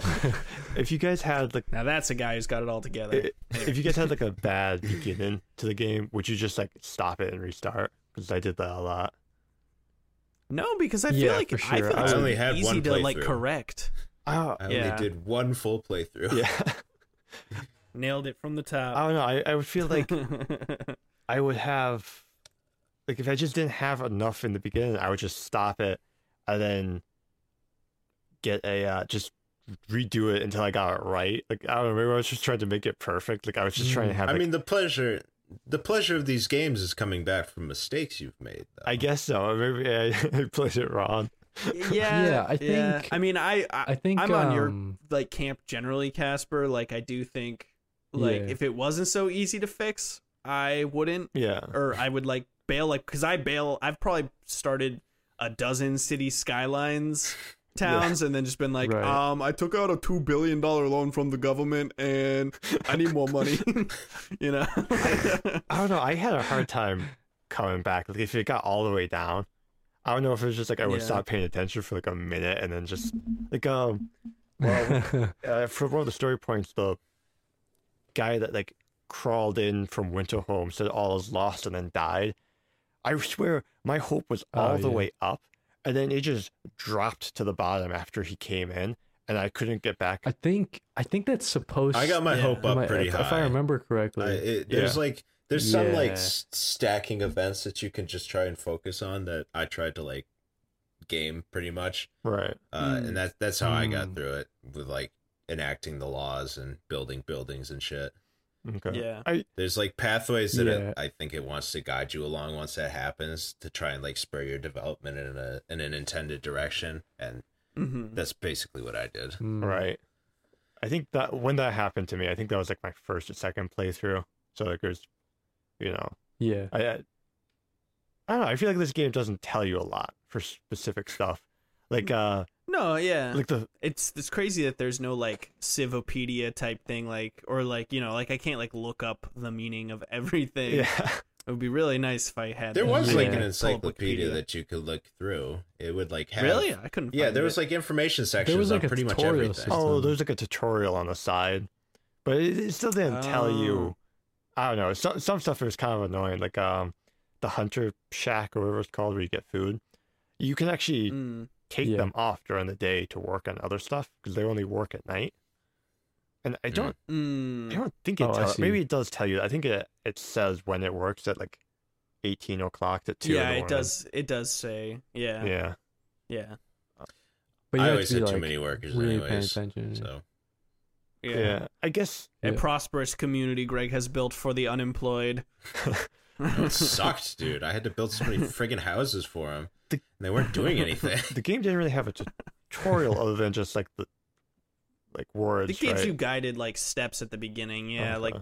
if you guys had like, now that's a guy who's got it all together. if you guys had like a bad beginning to the game, would you just like stop it and restart? Because I did that a lot. No, because I feel Yeah, like for I sure. feel I it's only had easy one to like correct. Oh, I only Yeah. did one full playthrough. yeah. Nailed it from the top. I don't know. I, I would feel like I would have, like, if I just didn't have enough in the beginning, I would just stop it and then get a uh, just redo it until I got it right. Like I don't know. Maybe I was just trying to make it perfect. Like I was just trying to Mm. have. I like- mean, the pleasure, the pleasure of these games is coming back from mistakes you've made. Though. I guess so. Maybe I, I played it wrong. yeah, Yeah, I think- I mean, I, I, I think I'm on your um, like camp generally, Casper. Like, I do think, like, Yeah. if it wasn't so easy to fix, I wouldn't, Yeah. or I would like bail, like, because I bail. I've probably started a dozen city skylines towns and then just been like, Right. um, I took out a two billion dollar loan from the government and I need more money. you know. I don't know. I had a hard time coming back. Like if it got all the way down, I don't know if it was just like I would Yeah. stop paying attention for like a minute and then just like um well uh, for one of the story points the guy that like crawled in from Winterhome said all is lost and then died. I swear my hope was Oh, all the yeah. way up and then it just dropped to the bottom after he came in and I couldn't get back. I think I think that's supposed. I got my Yeah. hope am up I- pretty if, high. if I remember correctly. I, it, there's like there's some like Yeah. s- stacking events that you can just try and focus on that I tried to like game pretty much, Right. uh, Mm. and that that's how I got Mm. through it with like enacting the laws and building buildings and shit. Okay. Yeah. I There's like pathways that Yeah. it, I think it wants to guide you along once that happens to try and like spur your development in a in an intended direction, and Mhm. that's basically what I did. Mm, Right. I think that when that happened to me, I think that was like my first or second playthrough. So like there's, you know, Yeah. I, I, I don't know. I feel like this game doesn't tell you a lot for specific stuff. Like uh, No, yeah. like the it's it's crazy that there's no like Civilopedia type thing like or like you know like i can't like look up the meaning of everything yeah, it would be really nice if i had There was like an encyclopedia that you could look through. It would like have really i couldn't Yeah, find there was it. like information sections there was, like, on a pretty much tutorial everything. system. oh, there's like a tutorial on the side, but it, it still didn't tell you. Oh. I don't know. Some some stuff was kind of annoying. Like um, the hunter shack or whatever it's called, where you get food. You can actually Mm. Take Yeah. them off during the day to work on other stuff because they only work at night. And I Mm. don't, I Mm. don't think it. Oh, I Tell, maybe it does tell you. I think it it says when it works at like eighteen o'clock to two. in yeah the it does it does say yeah yeah, Yeah, But you I always to be, had too many workers really paying anyways. attention. So yeah. yeah. I guess. a Yeah. prosperous community greg has built for the unemployed it sucked, dude. I had to build so many friggin' houses for them. The- they weren't doing anything. The game didn't really have a tutorial other than just like the like words. it gives right? you guided like steps at the beginning yeah Okay. like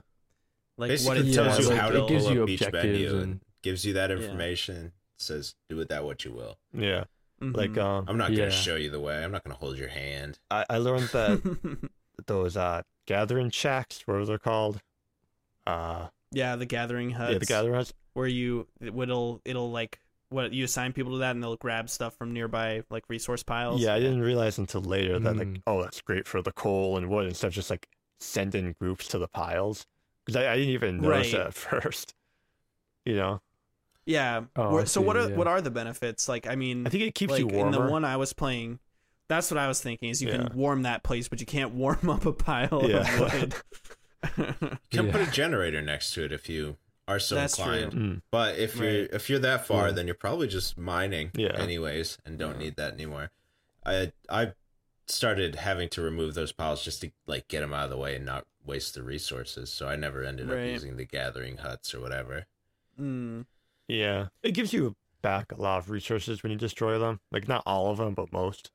like what it Yeah, tells does you like, how it to build. gives pull you up each objectives menu and and- gives you that Yeah. information. Says do with that what you will. yeah. Like Mhm. um, I'm not gonna show you the way. I'm not gonna hold your hand. I, I learned that those uh gathering shacks, what are they called? Uh, yeah the gathering huts yeah, the gathering huts. where you it'll it'll like what you assign people to that and they'll grab stuff from nearby like resource piles. Yeah, I didn't realize until later that like, Mm. oh, that's great for the coal and wood instead of just like sending groups to the piles. Because I, I didn't even notice Right. it at first. You know, Yeah. Oh, Where- I so what are yeah. what are the benefits? Like I mean I think it keeps like you warmer. in the one I was playing that's what I was thinking is you Yeah. can warm that place but you can't warm up a pile Yeah. of wood. You can Yeah. put a generator next to it if you are so That's inclined. Mm. But if you're if you're that far, Yeah. then you're probably just mining Yeah. anyways and don't Yeah. need that anymore. I I started having to remove those piles just to like get them out of the way and not waste the resources. So I never ended Right. up using the gathering huts or whatever. Mm. Yeah, it gives you back a lot of resources when you destroy them. Like not all of them, but most.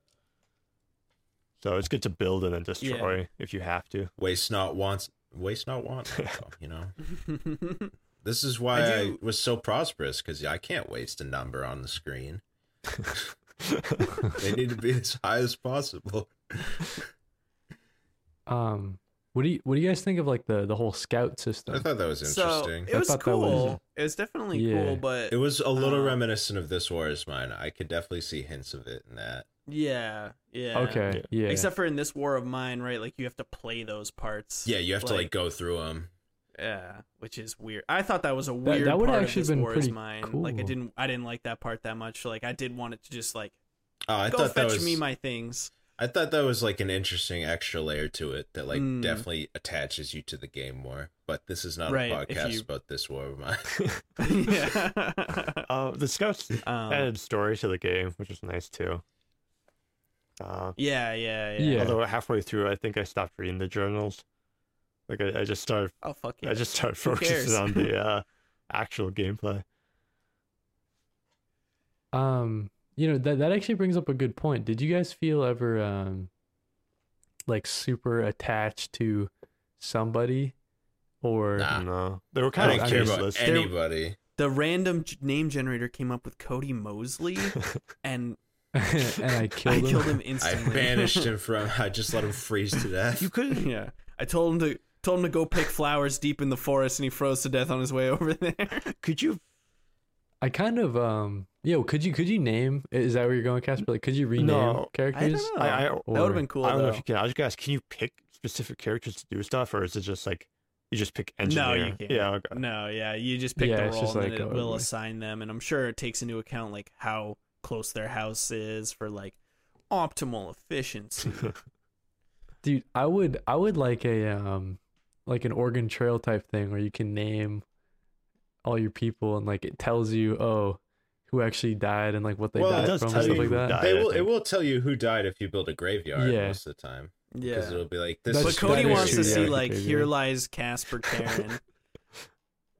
So it's good to build and then destroy if you have to. Waste not wants waste not want. you know, this is why I I, was so prosperous because I can't waste a number on the screen. they need to be as high as possible. Um, what do you what do you guys think of like the the whole scout system? I thought that was so interesting. it was thought that was- cool. It was definitely Yeah. cool, but It was a little Uh, reminiscent of This War Is Mine. I could definitely see hints of it in that. yeah, yeah. Okay, yeah. Except for in this War of Mine, right? Like you have to play those parts. Yeah, you have to Like- like go through them. Yeah, which is weird. I thought that was a weird that would've part actually of this been War pretty Mine. Like I didn't, I didn't like that part that much. Like I did want it to just like Oh, I go thought that fetch was me my things. I thought that was like an interesting extra layer to it that like Mm. definitely attaches you to the game more. But this is not Right, a podcast you- about This War of Mine. yeah. Uh, the scouts Um, added story to the game, which is nice too. Uh, yeah, yeah, yeah. Yeah. Although halfway through, I think I stopped reading the journals. Like I, I just started, Oh fuck yeah. I just started focusing on the uh, actual gameplay. Um, you know that that actually brings up a good point. Did you guys feel ever um like super attached to somebody or Nah. No, they were kind don't of care useless. about anybody. the random g- name generator came up with Cody Mosley, and and I killed I him? killed him I banished him from. I just let him freeze to death. you couldn't. yeah, I told him to told him to go pick flowers deep in the forest, and he froze to death on his way over there. could you I kind of um yo, could you could you name is that where you're going, Casper? Like could you rename No. characters? know. I, I, that would have been cool. I don't know if you can. I was gonna ask, can you pick specific characters to do stuff, or is it just like you just pick engineer? No, you can't. Yeah, okay. No, yeah, you just pick Yeah, the it's role just and like, then it oh, will boy. assign them, and I'm sure it takes into account like how close their house is for like optimal efficiency. Dude, I would I would like a um like an Oregon Trail type thing where you can name all your people and like it tells you oh who actually died and like what they Well, it died does from tell and stuff you like that. died. They will. It will tell you who died if you build a graveyard Yeah. most of the time. yeah, Because it'll be like this. That's- is but Cody wants true, to yeah, see like here lies Casper Karen.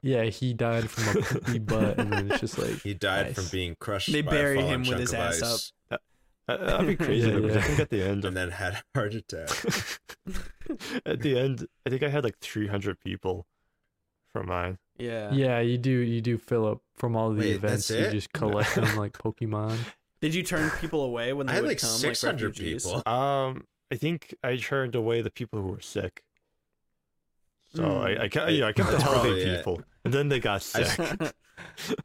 Yeah, he died from a poopy butt and then it's just like He died nice. from being crushed. They by bury a him with his ass ice, up. That- That'd be crazy Yeah, though, because I think at the end, and then had a heart attack. at the end, I think I had like 300 people for mine. Yeah. Yeah, you do you do fill up from all the Wait, events. You just collect them like Pokemon. Did you turn people away when they I had would like come? six like people. Um, I think I turned away the people who were sick. So Hmm. I, I, kept, you know, I kept the That's healthy probably it. people, and then they got I, sick.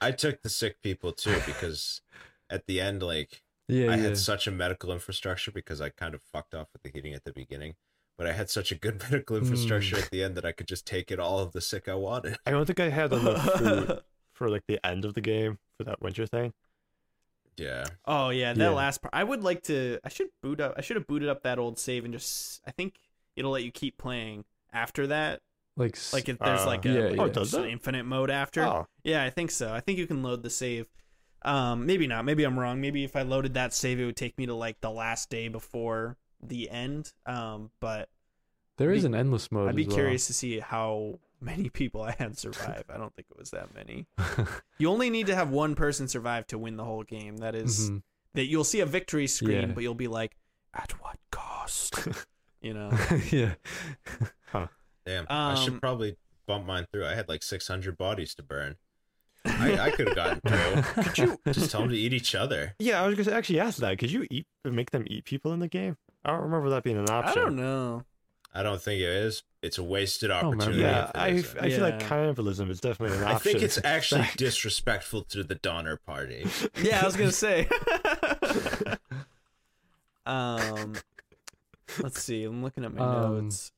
I took the sick people too because at the end, like Yeah, I yeah. had such a medical infrastructure because I kind of fucked off with the heating at the beginning. But I had such a good medical infrastructure at the end that I could just take it all of the sick I wanted. I don't think I had enough food for like the end of the game for that winter thing. Yeah. oh yeah, that Yeah. last part. I would like to. I should boot up. I should have booted up that old save and just. I think it'll let you keep playing after that. like Like if there's Uh, like a yeah, like yeah. Oh, does just an infinite mode after. Oh, Yeah, I think so. I think you can load the save. Um, maybe not. Maybe I'm wrong. Maybe if I loaded that save, it would take me to like the last day before the end. Um, but there is be- an endless mode. I'd be as well. curious to see how many people I had survive. I don't think it was that many. You only need to have one person survive to win the whole game. That is- Mhm. that you'll see a victory screen, Yeah. but you'll be like, at what cost? you know. yeah. Huh. Damn. I should Um, probably bump mine through. I had like 600 bodies to burn. I, I could have gotten through. could you? Just tell them to eat each other. Yeah, I was gonna actually ask that. Could you eat make them eat people in the game? I don't remember that being an option. I don't know. I don't think it is. It's a wasted Oh, opportunity. Yeah, I. I feel like cannibalism is definitely an option. I think it's actually disrespectful to the Donner Party. Yeah, I was gonna say. um, let's see. I'm looking at my Um, notes.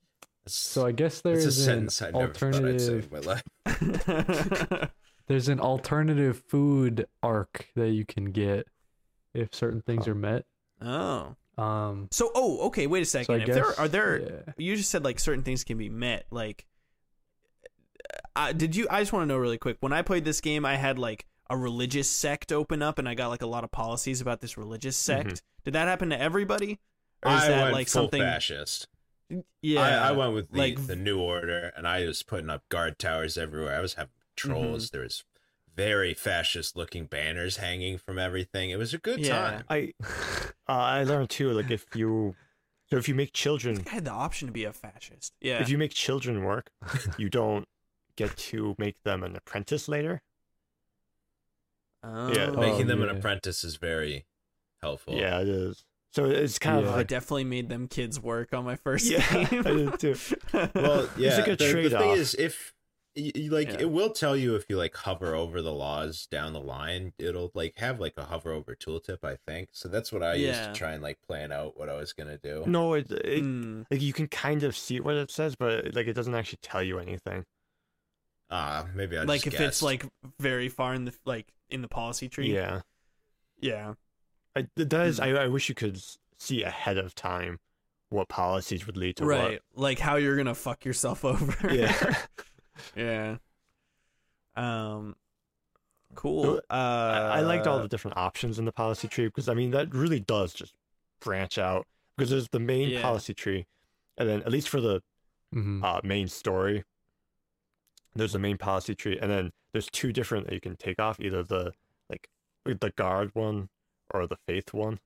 So I guess there It's a is an sentence I never thought I'd say alternative. In my life. There's an alternative food arc that you can get if certain things Huh. are met. oh, Um. so oh, okay. Wait a So I second. if guess there are there, yeah. you just said like certain things can be met. Like, uh, did you? I just want to know really quick. When I played this game, I had like a religious sect open up, and I got like a lot of policies about this religious sect. Did that happen to everybody, or is I that went like full something? fascist. Yeah, I, I went with the, like- the new order, and I was putting up guard towers everywhere. I was having Mm-hmm. trolls. There was very fascist-looking banners hanging from everything. It was a good Yeah. time. I uh, I learned too. Like if you So if you make children, I had the option to be a fascist. Yeah. if you make children work, you don't get to make them an apprentice later. yeah, Oh. Making them yeah. an apprentice is very helpful. Yeah, it is. So it's kind Yeah. of I definitely made them kids work on my first Yeah, game. I did too. Well, yeah. like a the, the thing trade-off. is, if y- y- like Yeah. it will tell you if you like hover over the laws down the line, it'll like have like a hover over tooltip. I think so. That's what I used to try and like plan out what I was gonna do. No, it, it Hmm. like you can kind of see what it says, but like it doesn't actually tell you anything. Ah, maybe I like just if it's like very far in the like in the policy tree. Yeah, Yeah. I, it does. Hmm. I, I wish you could see ahead of time what policies would lead to Right. Like how you're gonna fuck yourself over. Yeah, yeah. Um. Cool. Uh, I, I liked all the different options in the policy tree because I mean that really does just branch out because there's the main Yeah. policy tree, and then at least for the Mhm. uh, main story, there's the main policy tree, and then there's two different that you can take off, either the like the guard one or the faith one.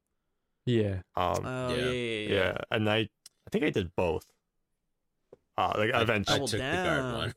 Yeah. Um, Oh Yeah. yeah, yeah, yeah. yeah. and I I think I did both. Uh, like I, I eventually, Double took the guard one.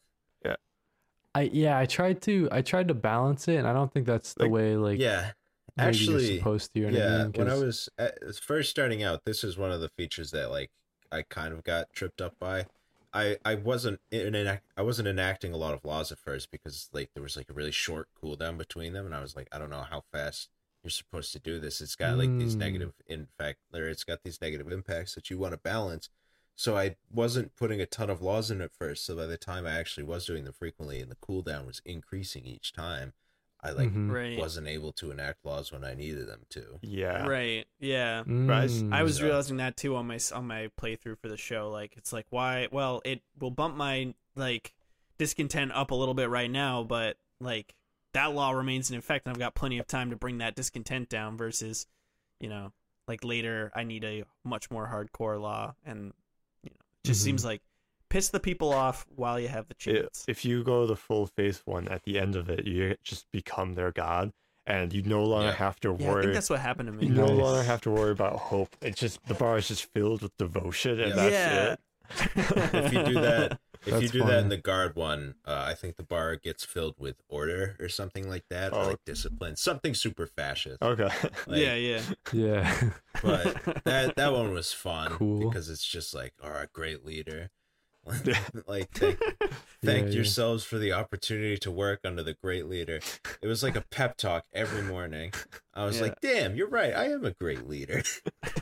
I yeah, I tried to I tried to balance it and I don't think that's the Like, way like yeah, actually, you're supposed to or yeah. anything. When I was at, first starting out, this is one of the features that like I kind of got tripped up by. I I wasn't in enact, I wasn't enacting a lot of laws at first because like there was like a really short cooldown between them, and I was like, I don't know how fast you're supposed to do this. It's got like these Mm. negative in fact, or it's got these negative impacts that you want to balance. So I wasn't putting a ton of laws in at first. So by the time I actually was doing them frequently, and the cooldown was increasing each time, I like Mhm. Right. wasn't able to enact laws when I needed them to. yeah, Right. Yeah. Right. Mm. I was Yeah. realizing that too on my on my playthrough for the show. Like it's like why? Well, it will bump my like discontent up a little bit right now, but like that law remains in effect, and I've got plenty of time to bring that discontent down. Versus, you know, like later I need a much more hardcore law, and you know, it just Mhm. seems like piss the people off while you have the chance. if you go the full face one at the end of it, you just become their god, and you no longer Yeah. have to yeah, I worry. think that's what happened to me. you no longer have to worry about hope. It's just the bar is just filled with devotion, and Yeah. that's Yeah. it. If you do that, if you That's do that in the guard one, uh, I think the bar gets filled with order or something like that, or Oh. like discipline, something super fascist. Okay. Like, yeah, yeah. Yeah. But that that one was fun Cool. because it's just like, all right, great leader. Yeah. like thank, thank yeah. yourselves for the opportunity to work under the great leader. It was like a pep talk every morning. I was Yeah. like, damn, you're right. I am a great leader.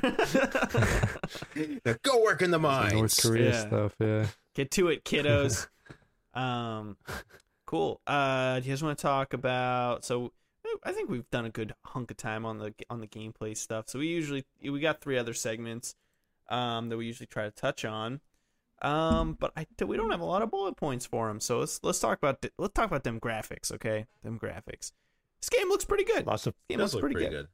Now go work in the mines. North. Korea Yeah. stuff, yeah. Get to it, kiddos. um, cool. Uh, do you guys want to talk about? So, I think we've done a good hunk of time on the on the gameplay stuff. So we usually we got three other segments, um, that we usually try to touch on. Um, but I we don't have a lot of bullet points for them. So let's let's talk about let's talk about them graphics, okay? Them graphics. This game looks pretty good. Lots of This game looks look pretty, good.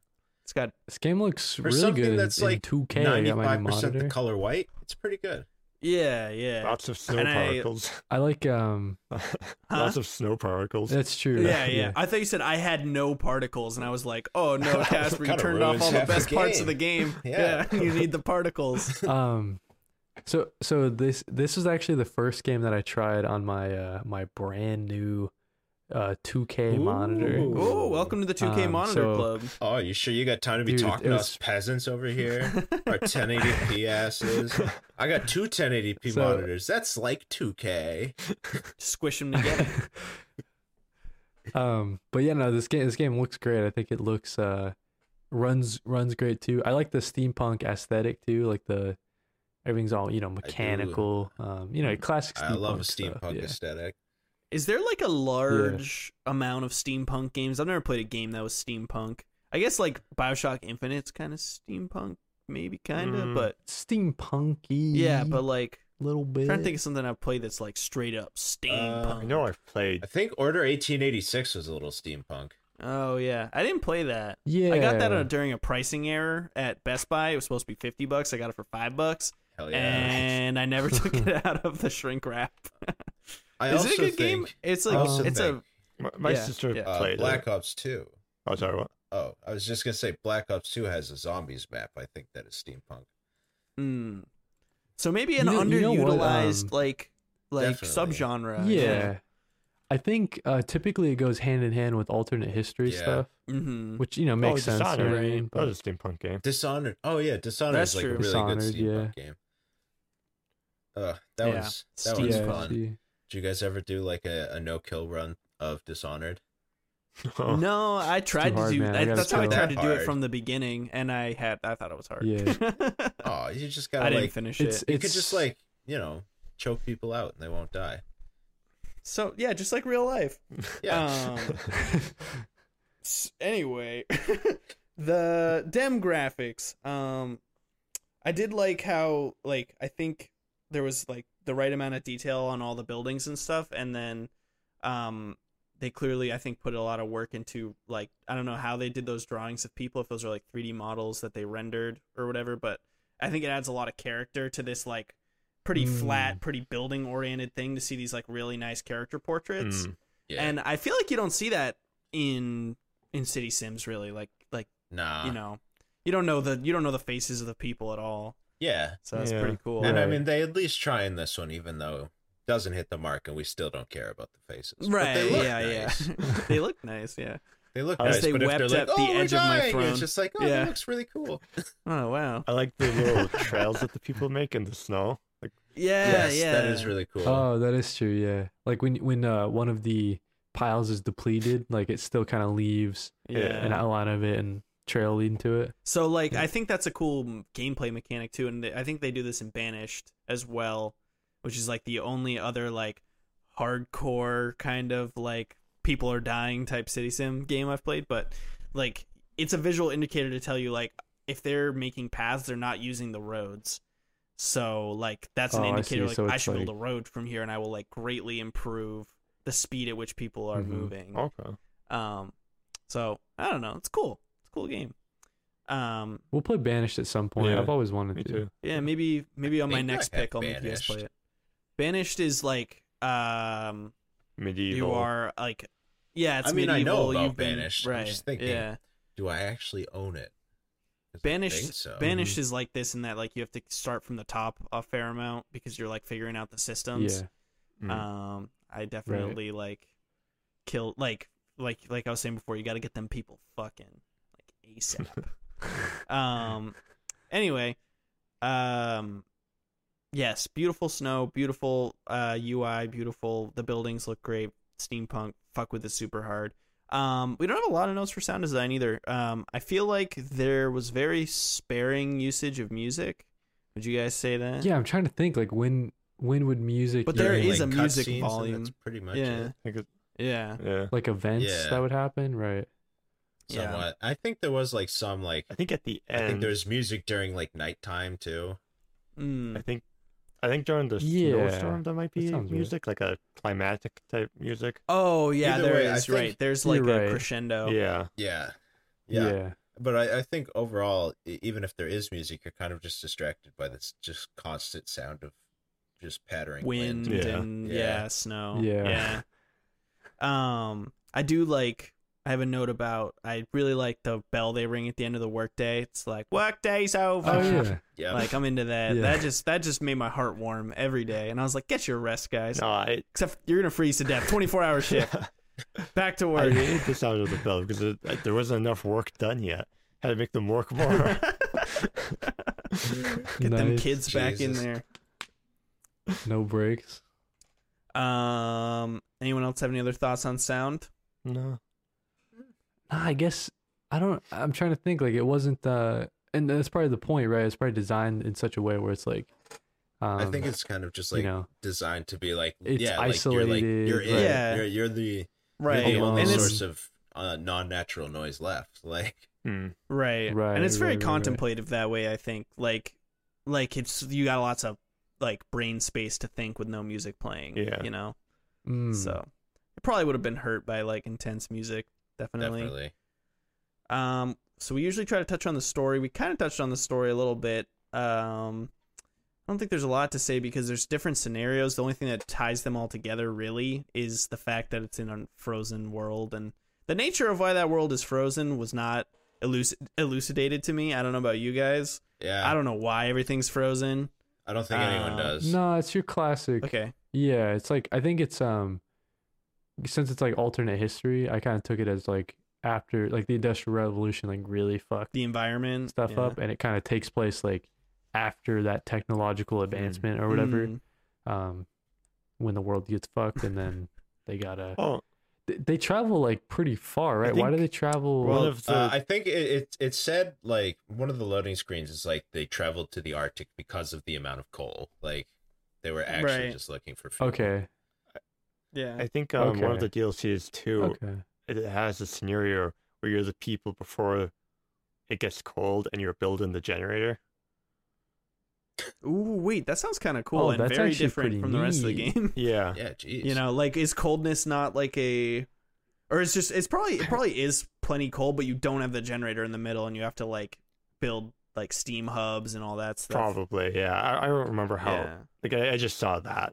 It's got This game looks For really something good that's in, like 2K. I got my new Ninety-five percent the color white. It's pretty good. yeah, yeah, lots of snow And particles. I like um lots of snow particles. that's true. Yeah, yeah. I thought you said I had no particles, and I was like, "Oh no, Casper, you turned off all the half the best parts of the game. game. Yeah. Yeah, you need the particles." um so so this this was actually the first game that I tried on my uh my brand new uh 2K monitor. Oh, welcome to the 2K Um, Monitor so- Club. Oh, you sure you got time to be Dude, talking to was- us peasants over here? Our 1080p asses. I got two 1080p So- monitors. That's like 2K. Squish them together. um but yeah no this game this game looks great i think it looks uh runs runs great too i like the steampunk aesthetic too like the everything's all you know mechanical um you know classic I love a stuff, steampunk yeah. aesthetic. Is there like a large amount of steampunk games? I've never played a game that was steampunk. I guess like Bioshock Infinite's kind of steampunk, maybe kind of, Mm. but steampunky yeah, but like little bit I'm trying to think of something I've played that's like straight up steampunk. I know I've played. I think Order 1886 was a little steampunk. Oh yeah, I didn't play that. yeah I got that on, during a pricing error at Best Buy. It was supposed to be fifty bucks. I got it for five bucks, Hell yeah. and I never took it out of the shrink wrap. I Is also it a good game? It's like also it's think, My, my Yeah, sister yeah. uh, played Black it. Ops 2. Oh, sorry, what? Oh, I was just going to say Black Ops 2 has a zombies map. I think that is steampunk. Mm. So maybe an You know- you know underutilized um, like like Definitely. subgenre. yeah. I think uh, typically it goes hand in hand with alternate history Yeah. stuff, Mm-hmm. which you know makes oh, sense. you know Dishonored. what I mean? That was a steampunk game. Dishonored. Oh yeah, Dishonored That's is like true. a really Dishonored, good steampunk game. Uh, that Yeah. was that Steam was yeah, fun. see. Did you guys ever do like a, a no kill run of Dishonored? Oh. No, I tried hard, to do. I I, that's how I tried to That do it from the beginning, and I had I thought it was hard. Yeah. Oh, you just I gotta didn't like finish It's it. you could just like you know choke people out and they won't die. So yeah, just like real life. Yeah, Um, anyway, the dem graphics. Um, I did like how like I think there was like the right amount of detail on all the buildings and stuff, and then um they clearly I think put a lot of work into like I don't know how they did those drawings of people if those are like 3D models that they rendered or whatever, but I think it adds a lot of character to this like pretty Mm. flat, pretty building oriented thing to see these like really nice character portraits Mm. yeah. and I feel like you don't see that in in City Sims really. Like like nah, you know, you don't know the you don't know the faces of the people at all. Yeah. So that's Yeah. pretty cool. And I mean, they at least try in this one, even though it doesn't hit the mark, and we still don't care about the faces. But right? they look yeah, nice. yeah. they look nice. Yeah. They look nice, they but if they're wept like, at the "Oh, we're edge of my dying," throne. it's just like, oh, Yeah. that looks really cool. Oh wow. I like the little trails that the people make in the snow. Like, Yeah, yes, yeah. that is really cool. Oh, that is true. Yeah, like when when uh, one of the piles is depleted, like it still kind of leaves yeah. an outline of it and trail leading to it. So like I think that's a cool gameplay mechanic too, and I think they do this in Banished as well, which is like the only other like hardcore kind of like people are dying type city sim game I've played. But like it's a visual indicator to tell you like if they're making paths, they're not using the roads. So like that's an Oh, indicator see. like So I should like- build a road from here, and I will like greatly improve the speed at which people are Mhm. moving. okay. Um, so I don't know. It's cool. It's a cool game. Um, We'll play Banished at some point. Yeah, I've always wanted Me to. too. yeah, maybe maybe on my think I next have pick I'll make you guys play it. Banished is like um Medieval. you are like yeah, it's I mean, I medieval. know about You've been, Banished. I'm right? just thinking, yeah, Do I actually own it? 'Cause I Banished. so. Banished is like this in that like you have to start from the top a fair amount because you're like figuring out the systems. Yeah. Mm. Um, I definitely like kill like like like I was saying before. You got to get them people fucking like ASAP. um anyway um yes beautiful snow beautiful uh ui beautiful the buildings look great steampunk fuck with it super hard um we don't have a lot of notes for sound design either um i feel like there was very sparing usage of music would you guys say that Yeah, I'm trying to think like when when would music But there even- is a music volume. That's pretty much yeah it. I think it, yeah yeah. like events Yeah. that would happen, right? Yeah. Somewhat. I think there was like some like I think at the end I think there was music during like nighttime too. mm. I think. I think during the Yeah, snowstorm there might be sounds right. music, like a climatic type music. oh yeah Either there way, is think- right there's like a right. crescendo Yeah. Yeah. Yeah. Yeah. But I, I think overall, even if there is music, you're kind of just distracted by this just constant sound of just pattering wind wind. Yeah. and yeah. Yeah. snow. Yeah. Yeah. Um, I do like. I have a note about. I really like the bell they ring at the end of the workday. It's like workday's over. Oh yeah. Yeah. Like I'm into that. Yeah. That just that just made my heart warm every day. And I was like, get your rest, guys. No, I. Except you're gonna freeze to death. 24 hour shift. Back to work. I work. hated the sound of the bell because it, there wasn't enough work done yet. Had to make them work more. Get them Nice. kids back in there. No breaks. Um, anyone else have any other thoughts on sound? no. Nah, I guess I don't. I'm trying to think. Like it wasn't. uh And that's probably the point, right? It's probably designed in such a way where it's like. Um, I think it's kind of just you like know. designed to be like It's yeah, like you're like you're isolated, in, right. Yeah. you're you're the Right. you're the only and source of uh, non-natural noise left. Like Hmm. Right. Right, And it's very right, right, right. contemplative that way, I think. Like like it's you got lots of like brain space to think with no music playing. Yeah. You know? mm, So it probably would have been hurt by like intense music, definitely. definitely. Um so we usually try to touch on the story. We kind of touched on the story a little bit. Um I don't think there's a lot to say because there's different scenarios. The only thing that ties them all together really is the fact that it's in a frozen world and the nature of why that world is frozen was not eluc- elucidated to me. I don't know about you guys. Yeah, I don't know why everything's frozen. I don't think anyone Uh, does. No, it's your classic. Okay. Yeah, it's like I think it's um since it's like alternate history, I kind of took it as like after like the industrial revolution like really fucked The environment stuff yeah. up and it kind of takes place like after that technological advancement or whatever Mm. um when the world gets fucked and then they got to Oh, they, they travel like pretty far, right? Why do they travel one Well, of the- uh, I think it, it it said like one of the loading screens is like they traveled to the Arctic because of the amount of coal. Like they were actually Right. just looking for food. Okay. Yeah. I think um, one of the DLCs too. Okay. It has a scenario where you're the people before it gets cold and you're building the generator. Ooh, wait, that sounds kind of cool Oh, and very different pretty from the rest of the game. Yeah. Yeah, geez. you know, like is coldness not like a or it's just it's probably it probably is plenty cold, but you don't have the generator in the middle and you have to like build like steam hubs and all that stuff. Probably. Yeah. I, I don't remember how. Yeah. Like I, I just saw that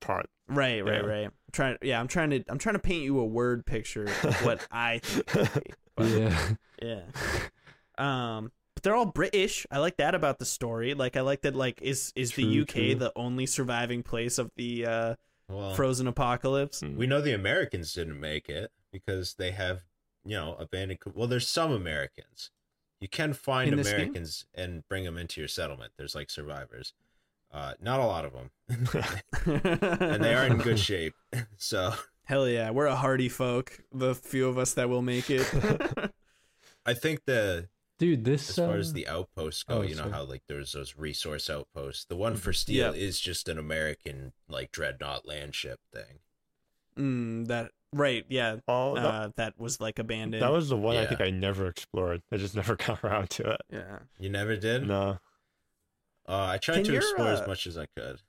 part. Right, right, Yeah. right. I'm trying yeah, I'm trying to I'm trying to paint you a word picture of what I think. But- Yeah. Yeah. Um but they're all British. I like that about the story. Like I like that like is is the UK true. the only surviving place of the uh well, frozen apocalypse? Mm. we know the Americans didn't make it because they have, you know, abandoned. Well, there's some Americans. You can find In this game? Americans and bring them into your settlement. There's like survivors. Uh, not a lot of them, and they are in good shape. So Hell yeah, we're a hardy folk. The few of us that will make it. I think the Dude, this as far as uh, the outposts go, oh, you know sorry. how like there's those resource outposts. The one for steel Yeah. is just an American like dreadnought landship thing. mm, that right, yeah. Oh, that, Uh, that was like abandoned. that was the one I think I never explored. I just never got around to it. yeah, You never did? No. Uh, I tried Can to your, explore as uh, much as I could.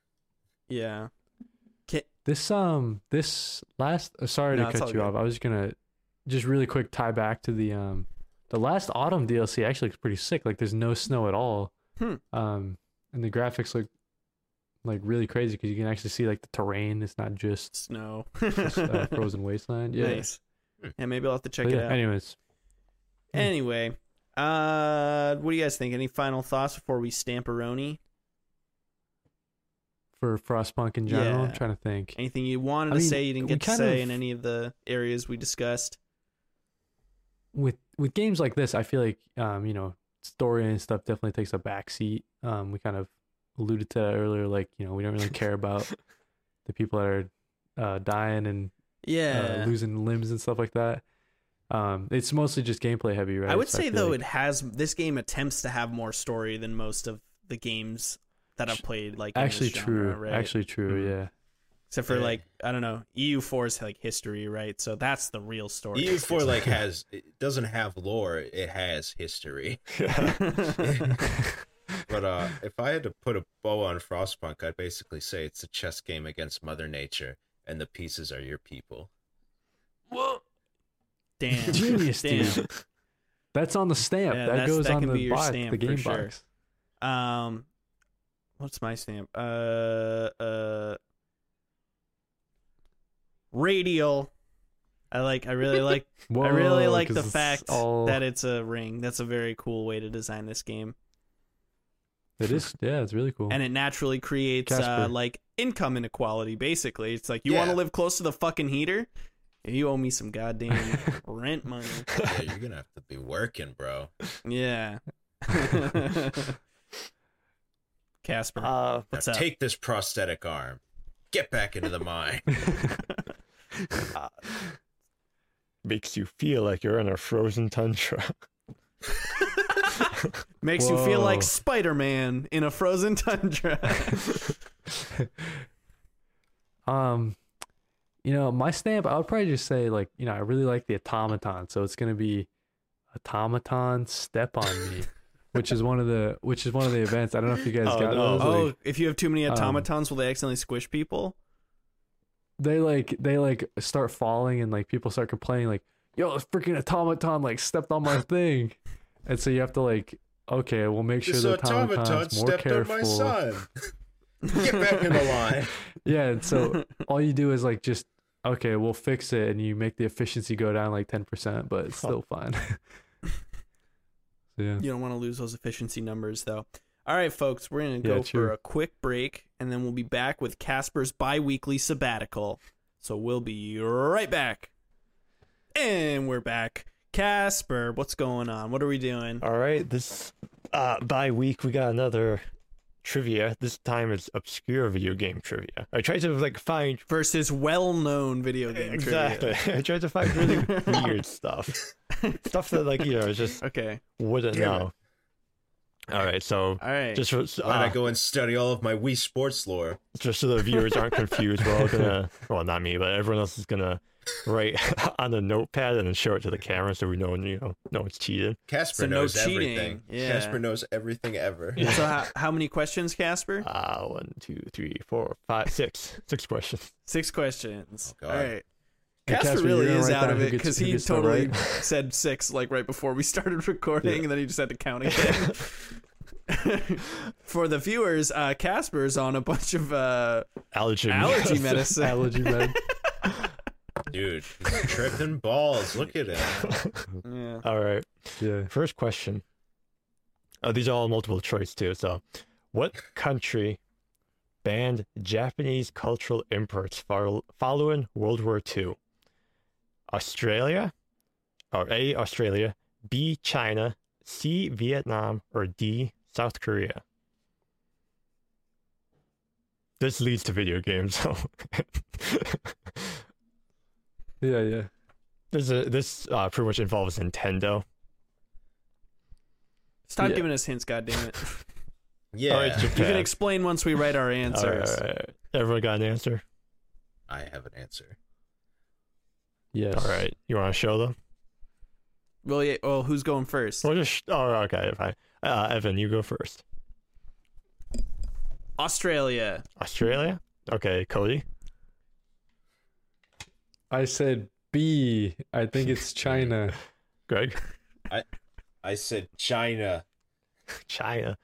yeah. This um this last uh, sorry No, to cut you good. off. I was gonna just really quick tie back to the um the last autumn DLC actually looks pretty sick. Like there's no snow at all. Hmm. Um and the graphics look like really crazy because you can actually see like the terrain. It's not just Snow. just, uh, frozen wasteland. Yeah. Nice. Hmm. Yeah, maybe I'll have to check But it yeah, out. Anyways, Anyway, uh, what do you guys think? Any final thoughts before we stamp Aroni? for Frostpunk in general, I'm trying to think. Anything you wanted I to mean, say you didn't we get to kind say of- in any of the areas we discussed? with with games like this, I feel like um, you know, story and stuff definitely takes a backseat. Um, we kind of alluded to that earlier, like, you know, we don't really care about the people that are uh dying and Yeah. uh, losing limbs and stuff like that. Um, it's mostly just gameplay heavy, right? I would So say feel though like- it has this game attempts to have more story than most of the games that I've played. Like in this actually genre, true. right? Actually true, Mhm. yeah. except for Yeah. like I don't know, EU4 is like history, right? So that's the real story. EU4 E like has it doesn't have lore, it has history. Yeah. But uh if I had to put a bow on Frostpunk, I'd basically say it's a chess game against Mother Nature and the pieces are your people. Damn, Genius, damn. dude. That's on the stamp. Yeah, that goes that on the box, stamp the for game sure. box. Um, what's my stamp? Uh, uh, radial. I like. I really like. I really like like 'cause the it's fact all- that it's a ring. That's a very cool way to design this game, it is. Yeah, it's really cool. and it naturally creates uh, like income inequality. Basically, it's like you want to live close to the fucking heater. You owe me some goddamn rent money. Yeah, you're gonna have to be working, bro. Yeah. Casper. uh, What's now up? take this prosthetic arm. Get back into the mine. uh, makes you feel like you're in a frozen tundra. Makes you feel like Spider Man in a frozen tundra. Um, you know, my stamp, I would probably just say like, you know, I really like the automaton, so it's gonna be automaton step on me, which is one of the which is one of the events. I don't know if you guys Oh, got no. those. oh, Like, if you have too many um, automatons, will they accidentally squish people? they like they like start falling and like people start complaining like, yo, this freaking automaton like stepped on my thing, and so you have to like, okay, we'll make sure this the automaton automaton's more stepped careful. on my son. Get back in the line. Yeah, and so all you do is like just okay, we'll fix it, and you make the efficiency go down like ten percent, but it's still fine. So, yeah. You don't want to lose those efficiency numbers, though. All right, folks, we're going to Yeah, go true. for a quick break, and then we'll be back with Casper's bi weekly sabbatical. So we'll be right back. And we're back. Casper, what's going on? What are we doing? All right, this uh, by week we got another trivia. This time it's obscure video game trivia. I tried to like find Versus well known video game exactly. trivia. I tried to find really weird stuff, stuff that like you know just Okay. wouldn't Damn know. All right, so All right. just for, Why uh, not go and study all of my Wii Sports lore? just so the viewers aren't confused, we're all gonna well not me, but everyone else is gonna write on the notepad and then show it to the camera so we know you know no one's cheated. Casper So no knows cheating. everything. Yeah. Casper knows everything ever. so, how, how many questions, Casper? Uh one, two, three, four, five, six. Six questions. Six questions. Oh, All God. right. Hey, Casper, Casper, really is out of it because he totally write? said six like right before we started recording, Yeah. and then he just had to count again. For the viewers, uh, Casper's on a bunch of uh, Allergy. allergy medicine. Allergy med. Dude, he's tripping balls. Look at him. yeah. All right. Yeah. First question. Oh, these are all multiple choice too. So, what country banned Japanese cultural imports following World War II? Australia, or A. Australia, B. China, C. Vietnam, or D. South Korea. This leads to video games. So, Yeah, yeah. this is this uh, pretty much involves Nintendo. Stop Yeah. giving us hints, goddammit. Yeah, All right, You can explain once we write our All right, answers. all right. Everyone got an answer. I have an answer. Yes. All right. You want to show them? Well, yeah, well, who's going first? We'll just. Oh, okay. Fine. Uh, Evan, you go first. Australia. Australia. Okay, Cody. I said B. I think it's China. Greg. I said China. China.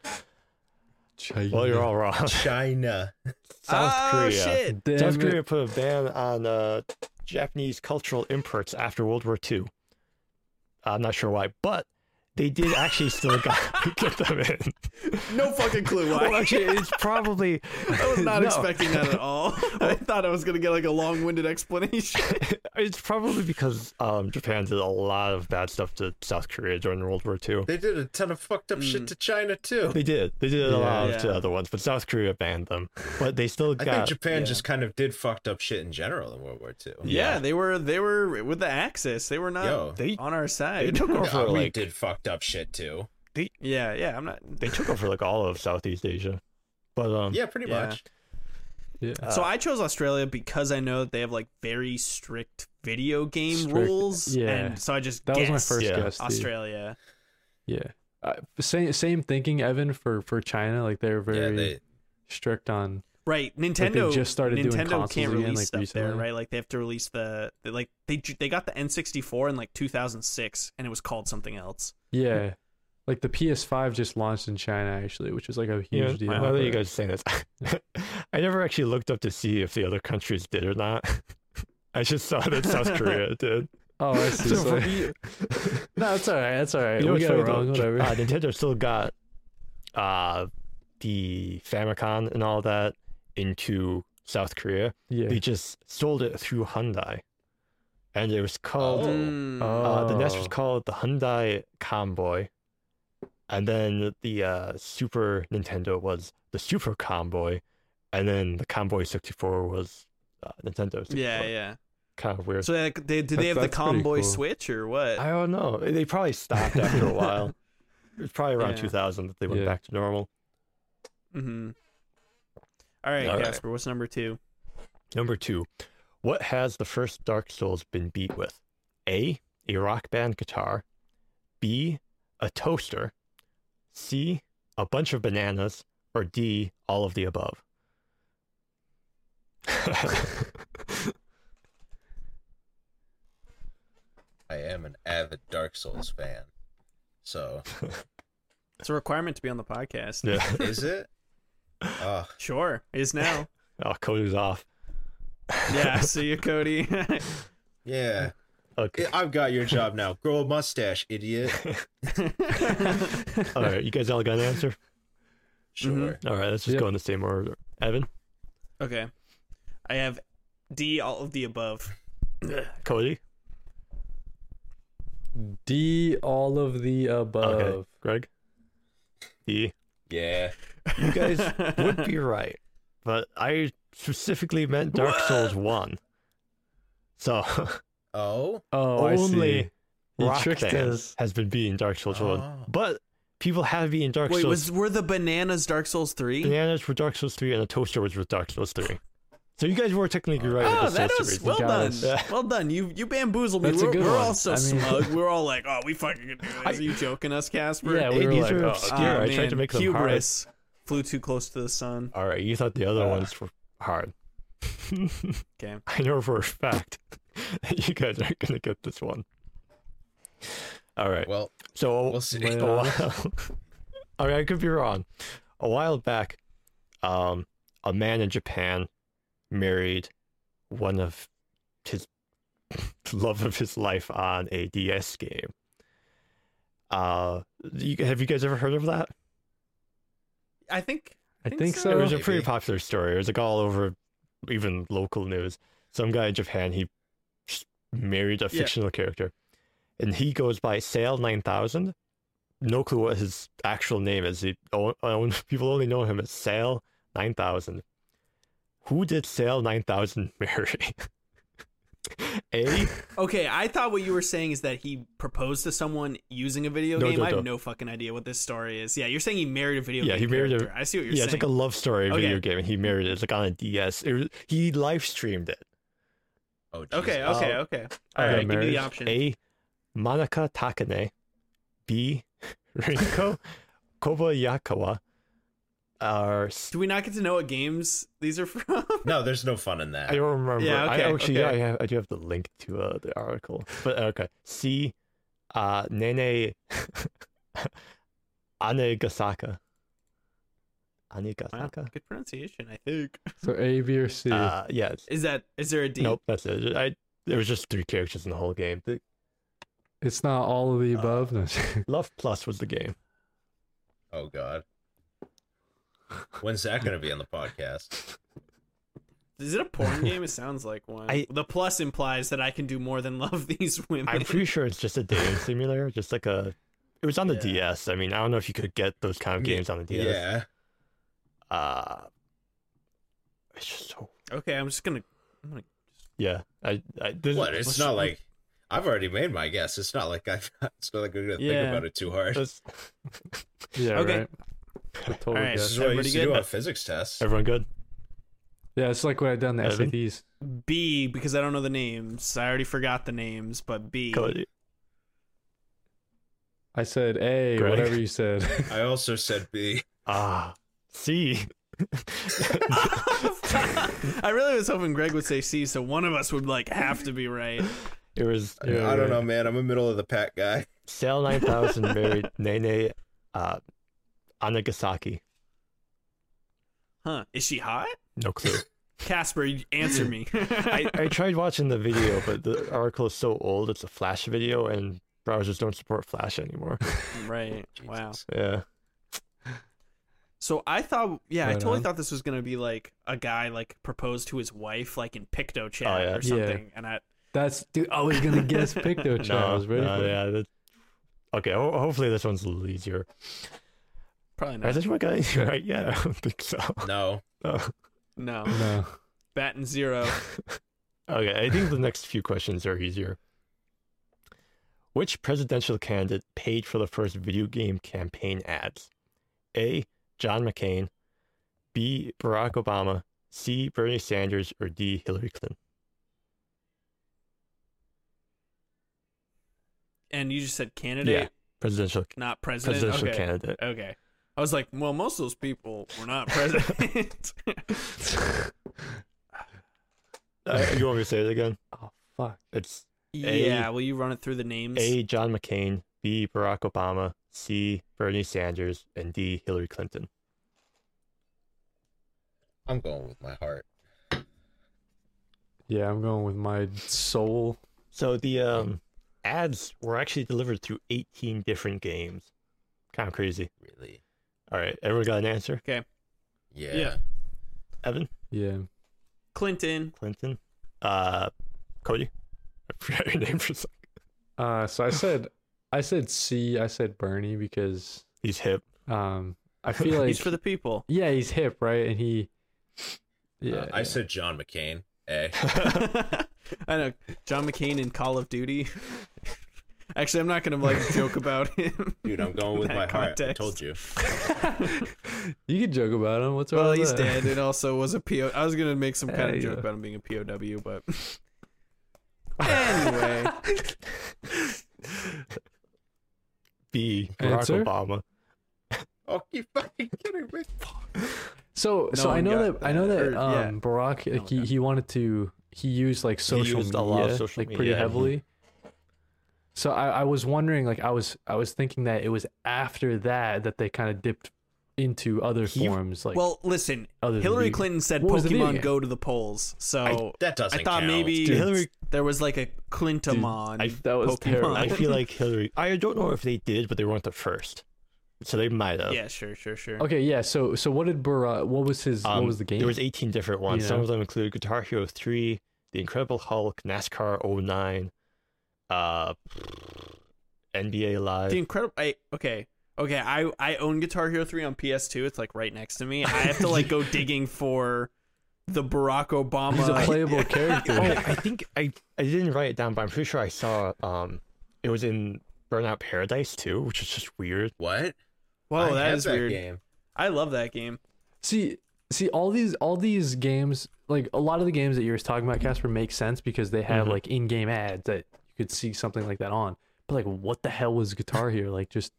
China. Well, you're all wrong. China. South oh, Korea. shit. Damn South it. Korea put a ban on uh, Japanese cultural imports after World War II. I'm not sure why, but they did actually still got, get them in. No fucking clue why. Well, actually, it's probably. I was not No. expecting that at all. I thought I was gonna get like a long-winded explanation. It's probably because um, Japan did a lot of bad stuff to South Korea during World War II. They did a ton of fucked up Mm. shit to China too. They did. They did a lot Yeah. to other ones, but South Korea banned them. But they still I got. think Japan yeah. just kind of did fucked up shit in general in World War II. Yeah, Yeah. they were they were with the Axis. They were not Yo, they- on our they side. took Yeah, over we like did fucked up shit too. yeah, yeah. I'm not. they took over like all of Southeast Asia. But um, Yeah, pretty Yeah. much. Yeah. uh, so I chose Australia because I know that they have like very strict video game Strict- rules. yeah. and so I just that was my first Yeah. guess. too. Australia. Yeah. Uh, same same thinking, Evan, for for China. Like they're very Yeah, they strict on. Right, Nintendo just started Nintendo consoles can't again, release like, stuff there, right? Like they have to release the, the like they they got the N64 in like 2006 and it was called something else. Yeah. Like the PS5 just launched in China actually, which is like a you know, huge deal. now that you guys are saying this, I never actually looked up to see if the other countries did or not. I just saw that South Korea did. Oh, I see. So So- for me- no, it's all right. That's all right. You know we got it wrong. though? Whatever. Uh, Nintendo still got uh, the Famicom and all that into South Korea. yeah. They just sold it through Hyundai, and it was called Oh. Uh, the NES was Oh. called the Hyundai Comboy, and then the uh, Super Nintendo was the Super Comboy, and then the Comboy 64 was uh, Nintendo. 64. yeah, yeah. kind of weird. So they, they did they have the that's Comboy cool. Switch or what? I don't know. They probably stopped after a while. It was probably around Yeah. 2000 that they went Yeah. back to normal. mm-hmm. All right, All right. Casper. What's number two? Number two, what has the first Dark Souls been beat with? A. A rock band guitar. B. A toaster. C. A bunch of bananas. Or D. All of the above. I am an avid Dark Souls fan. So It's a requirement to be on the podcast. yeah. is it? Uh, Sure, is now. Oh, Cody's off. yeah, see you, Cody. yeah. Okay. I've got your job now. Grow a mustache, idiot. All right, you guys all got an answer? Sure. All right, let's just Yep. go in the same order. Evan, Okay. I have D, all of the above. Cody, D, all of the above. okay, Greg, D. Yeah. You guys would be right, but I specifically meant Dark Souls One. So Oh. Oh, I see. only You Rock Band has been beating Dark Souls One, Oh. but people have beaten Dark Wait, Souls. was were the bananas Dark Souls 3? Bananas were Dark Souls Three, and the toaster was with Dark Souls Three. So you guys were technically right Oh, with the that Souls was well done. us. Yeah. Well done. You you bamboozled me. That's We're, good we're one. all so I mean- smug. We're all like, oh, we fucking can do this. Are you joking us, Casper? Yeah, we Hey, were these like, are oh, obscure. Oh, I tried to make them hubris. Flew too close to the sun. All right, you thought the other Uh. ones were hard. Okay. I know for a fact that you guys aren't gonna get this one. All right. Well, So we'll see. a while, I mean, I could be wrong. A while back, um, a man in Japan married one of his love of his life on a DS game. Uh, you, have you guys ever heard of that? I think. I think think so. so. It was a pretty popular story. It was like all over, even local news. Some guy in Japan, he married a Yeah. fictional character, and he goes by Sal Nine Thousand. No clue what his actual name is. He own, own, people only know him as Sal Nine Thousand. Who did Sal Nine Thousand marry? A. Okay, I thought what you were saying is that he proposed to someone using a video No, game. no, I have no. no fucking idea what this story is. Yeah, you're saying he married a video Yeah, game he married a- character. I see what you're yeah, saying. it's like a love story Okay. video game, and he married it. It's like on a DS. It was, he live streamed it. oh, Okay, okay, Uh, okay. All okay, right, give me the marriage. option. A. Manaka Takane. B. Rinko Kobayakawa. Are Do we not get to know what games these are from? No, there's no fun in that. I don't remember. Yeah, I okay, actually okay. yeah, I have I do have the link to uh, the article. But okay. C. Uh, Nene Anegasaki. Wow, Anegasaki. good pronunciation, I think. So A, B, or C. Uh, yes. Is that is there a D? Nope, that's it. I there was just three characters in the whole game. The, it's not all of the above. No. Love Plus was the game. Oh God. When's that going to be on the podcast? Is it a porn game? It sounds like one. I- the plus implies that I can do more than love these women. I'm pretty sure it's just a dating simulator, just like a. It was on the Yeah. DS. I mean, I don't know if you could get those kind of Yeah, games on the DS. Yeah. Uh, it's just so. okay, I'm just gonna. I'm gonna Yeah, I. I this, What? It's let's- not like I've already made my guess. It's not like I. It's not like I'm going to Yeah. think about it too hard. yeah, Okay. right. I totally All right, This guess. is what I Everybody used to do good? on physics tests. everyone good? Yeah, it's like what I done the Evan? SATs. B because I don't know the names. I already forgot the names, but B. Cody. I said A, Greg? whatever you said. I also said B. Ah, C. I really was hoping Greg would say C, so one of us would like have to be right. It was I- I don't know, man. I'm a middle of the pack guy. Sal Nine Thousand married Nene uh, Anegasaki. Huh? Is she hot? No clue. Casper, answer me. I, I tried watching the video, but the article is so old. It's a Flash video, and browsers don't support Flash anymore. right. Wow. Yeah. So I thought, yeah, I totally on. thought this was gonna be like a guy like proposed to his wife like in Picto oh, chat Oh, yeah. or Yeah. something, and I That's dude. I was gonna guess Picto chat. I was ready no, for yeah. that- okay, ho- hopefully this one's a little easier. Probably not. Is not. this one guy right? Yeah, I don't think so. No. Oh. No, No. bat and zero. Okay, I think the next few questions are easier. Which presidential candidate paid for the first video game campaign ads? A. John McCain, B. Barack Obama, C. Bernie Sanders, or D. Hillary Clinton? And you just said candidate, Yeah, Presidential not president. presidential okay. candidate. Okay. I was like, well, most of those people were not president. Uh, you want me to say it again? Oh fuck. It's yeah. Will you run it through the names? A. John McCain, B. Barack Obama, C. Bernie Sanders, and D. Hillary Clinton. I'm going with my heart. Yeah, I'm going with my soul. So the um, ads were actually delivered through 18 different games. Kind of crazy. Really? All right, everyone got an answer? Okay. Yeah. Yeah. Evan, Yeah. Clinton. Clinton, uh, Cody. I forgot your name for a second. Uh, so I said, I said C. I said Bernie because He's hip. um, I feel like He's for the people. yeah, he's hip, right? And he, yeah, Uh, I yeah. said John McCain. Eh. I know John McCain in Call of Duty. Actually, I'm not gonna like joke about him. Dude, I'm going with That my heart. I context. told you. you can joke about him. What's wrong? Well, with he's that? dead. It also was a PO. I was gonna make some kind Yeah, of joke yeah. about him being a POW, but anyway, B. Barack Answer? Obama. Oh, you fucking kidding me? So, No so I one know got that I know that. that Or, yeah. um, Barack No he, he wanted to he used like social used a media lot of social like pretty media, and heavily. So I, I was wondering like I was I was thinking that it was after that that they kind of dipped into other He- forms like well, listen. other Hillary video- Clinton said What was the video Pokemon go to the polls, so That doesn't I thought count. maybe Dude, Hillary- there was like a Clintamon. I- that was Pokemon. terrible. I feel like Hillary. I don't know if they did, but they weren't the first. So they might have. yeah, sure, sure, sure. Okay, yeah. So so what did Barack? What was his? what Um, was the game? There was 18 different ones. Some of them include Guitar Hero 3, The Incredible Hulk, NASCAR 09, uh, NBA Live. The incredible. I, okay, okay. I I own Guitar Hero three on PS2. It's like right next to me. I have to like go digging for the Barack Obama. He's a playable character. oh, I think I I didn't write it down, but I'm pretty sure I saw um it was in Burnout Paradise too, which is just weird. What? Whoa, I that weird. Game. I love that game. See, see, all these, all these games, like a lot of the games that you were talking about, Casper, make sense because they have Mhm. like in-game ads that you could see something like that on. But like, what the hell was Guitar Hero? Like just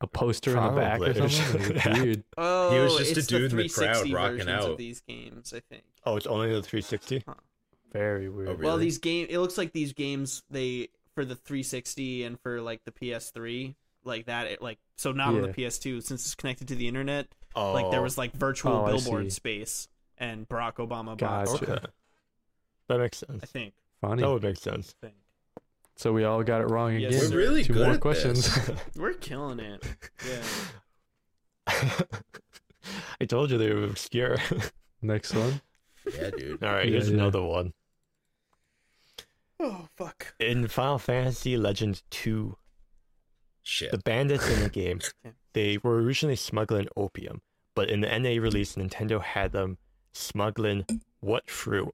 a poster in the back or Probably. something? Like, it's weird. Oh, He was just a it's dude in the crowd 360 rocking versions out. Of these games, I think. Oh, it's only the 360. Very weird. Oh, really? Well, these game. It looks like these games they for the 360 and for like the PS3, like that. It, like so not on the PS2 since it's connected to the internet. Oh, Like there oh. was like virtual Oh, billboard space and Barack Obama Gotcha. box. okay. That makes sense. I think. Funny. That would make sense. I think. So we all got it wrong Yes, again. sir. We're really Two good more at questions. this. We're killing it. Yeah. I told you they were obscure. Next one. Yeah, dude. All right, Yeah, here's yeah. another one. Oh fuck. In Final Fantasy Legend 2, Shit. the bandits in the game, they were originally smuggling opium, but in the NA release, Nintendo had them smuggling what fruit?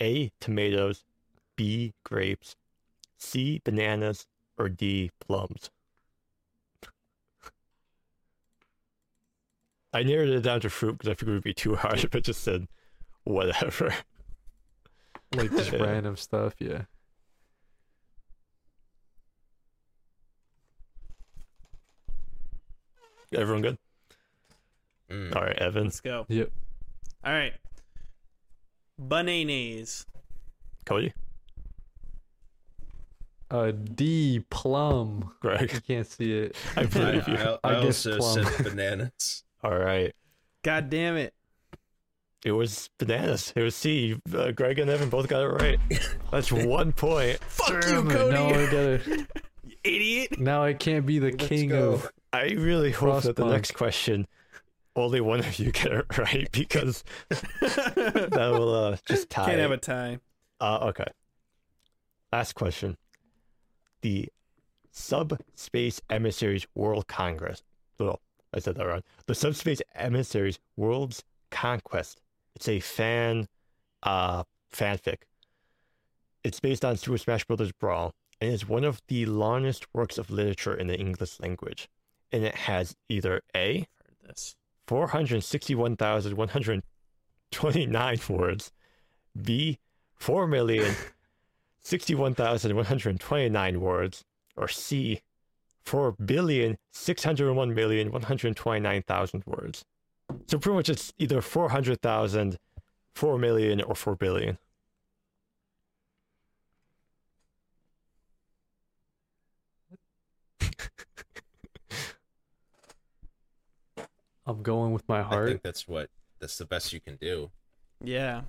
A. Tomatoes, B. Grapes, C. Bananas, or D. Plums. I narrowed it down to fruit because I figured it would be too hard, but I just said whatever. Like just Yeah. random stuff. Yeah. Everyone good? Mm. All right, Evan, Let's go. Yep. All right. Bananas. Cody, Uh, D plum. Greg. You can't see it. I I, believe you. I, I I guess also plum. said bananas. All right. God damn it. It was bananas. It was C. Uh, Greg and Evan both got it right. That's one point. Fuck Damn you, Cody. Now I gotta. Idiot. Now I can't be the Let's king go. of. I really hope that the next question, only one of you get it right because that will uh, just tie. Can't it. have a tie. Uh, okay. Last question. The Subspace Emissaries World Congress. Oh, I said that wrong. The Subspace Emissaries World's Conquest. It's a fan uh fanfic. It's based on Super Smash Bros. Brawl and is one of the longest works of literature in the English language. And it has either A, Heard 461,129 words. B, 4,061,129 words. Or C, 4,601,129,000 words. So pretty much it's either 400,000, 4 million, or 4 billion. I'm going with my heart. I heart. think that's what that's the best you can do. Yeah.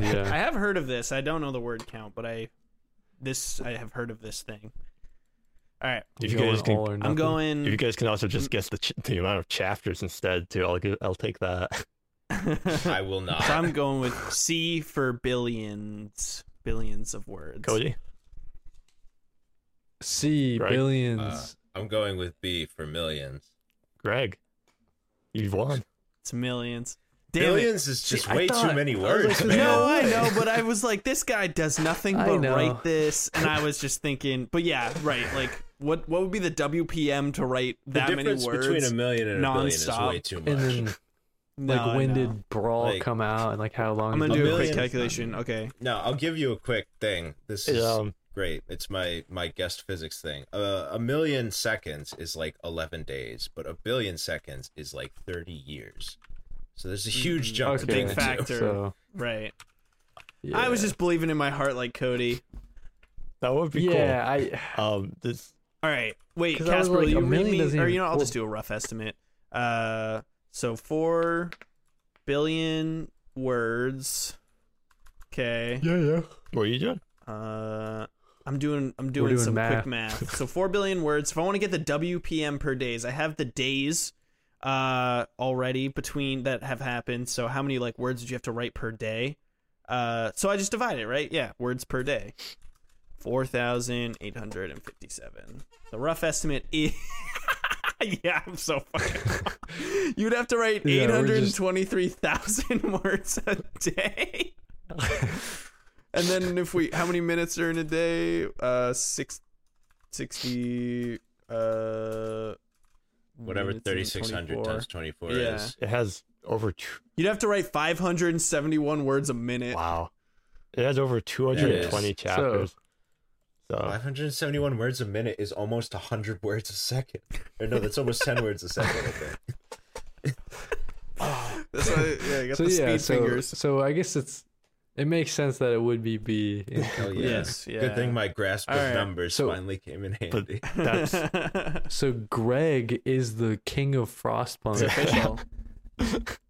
yeah. I have heard of this. I don't know the word count, but I this I have heard of this thing. All right, If you guys can, all or I'm going. if you guys can also just guess the ch- the amount of chapters instead, too, I'll I'll take that. I will not. so I'm going with C for billions, billions of words. Cody, C Right. billions. Uh, I'm going with B for millions. Greg, you've won. It's millions. Damn. Billions is just See, way thought- too many I words, like, man. No, I know, but I was like, this guy does nothing but write this, and I was just thinking, but yeah, right. Like, what what would be the WPM to write the that many difference words? between a million and a billion is way too much. and then No, like I when know. did Brawl Like- come out and like how long? I'm gonna do a million quick is calculation. Okay, No, I'll give you a quick thing. This is um, great. It's my my guest physics thing. Uh, a million seconds is like 11 days, but a billion seconds is like 30 years. So there's a huge jump okay. between Big factor. So right. yeah. I was just believing in my heart, like Cody. That would be cool. yeah. I. Um, this All right. Wait, Casper, will like, you a read me, doesn't or you know, I'll well- just do a rough estimate. Uh, so four billion words. Okay. yeah yeah. What are you doing? Uh, I'm doing I'm doing, doing some math. quick math. So four billion words. If I want to get the WPM per days, I have the days uh already between that have happened. So how many like words did you have to write per day? Uh, so I just divide it, right? Yeah, words per day. Four thousand eight hundred and fifty-seven. The rough estimate is. yeah, I'm so fucking. You'd have to write Yeah, eight just- words a day. And then if we how many minutes are in a day? Uh six, 60 uh Whatever 3600 times 24 Yeah. is. It has over. T- You'd have to write 571 words a minute. wow. It has over 220 chapters. So, 571 words a minute is almost 100 words a second. Or no, that's almost 10 words a second, I think. That's why yeah, you got so the yeah. speed So fingers. so I guess it's it makes sense that it would be B. Hell yeah. Yes, yeah. Good thing my grasp of All right. numbers So- finally came in handy. that's so Greg is the king of Frostpunk. It's official.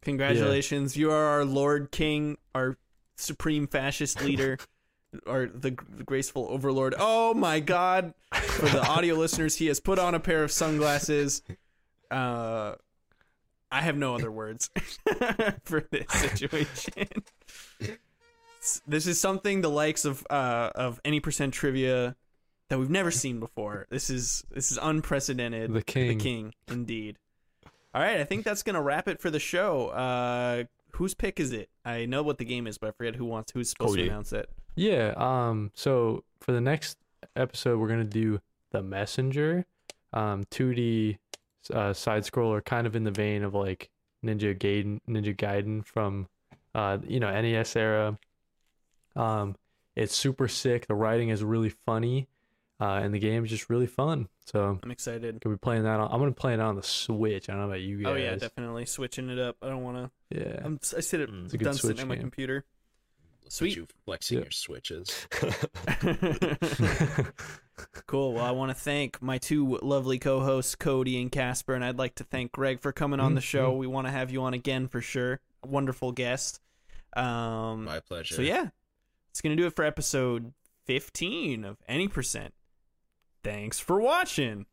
Congratulations. You are our Lord King, our supreme fascist leader, or the, the graceful overlord. Oh my god. For the audio listeners, he has put on a pair of sunglasses. Uh I have no other words for this situation. This is something the likes of uh of any percent trivia that we've never seen before. This is this is unprecedented. The king. The king, indeed. All right, I think that's gonna wrap it for the show. Uh, whose pick is it? I know what the game is, but I forget who wants who's supposed Cody. to announce it. Yeah. Um. So for the next episode, we're gonna do the messenger, um, 2D uh, side scroller, kind of in the vein of like Ninja Gaiden, Ninja Gaiden from, uh, you know, NES era. Um, it's super sick. The writing is really funny, uh, and the game is just really fun. So I'm excited. could be playing that on. I'm gonna play it on the Switch. I don't know about you guys. Oh yeah, definitely switching it up. I don't want to. Yeah. I'm I sit at Mm. It's a good done sitting Switch at my game. computer. Look at Sweet. you flexing Yeah. your switches. cool. Well, I want to thank my two lovely co-hosts, Cody and Casper, and I'd like to thank Greg for coming on the show. We want to have you on again for sure. Wonderful guest. Um, My pleasure. So yeah, it's gonna do it for episode 15 of Any Percent. Thanks for watching.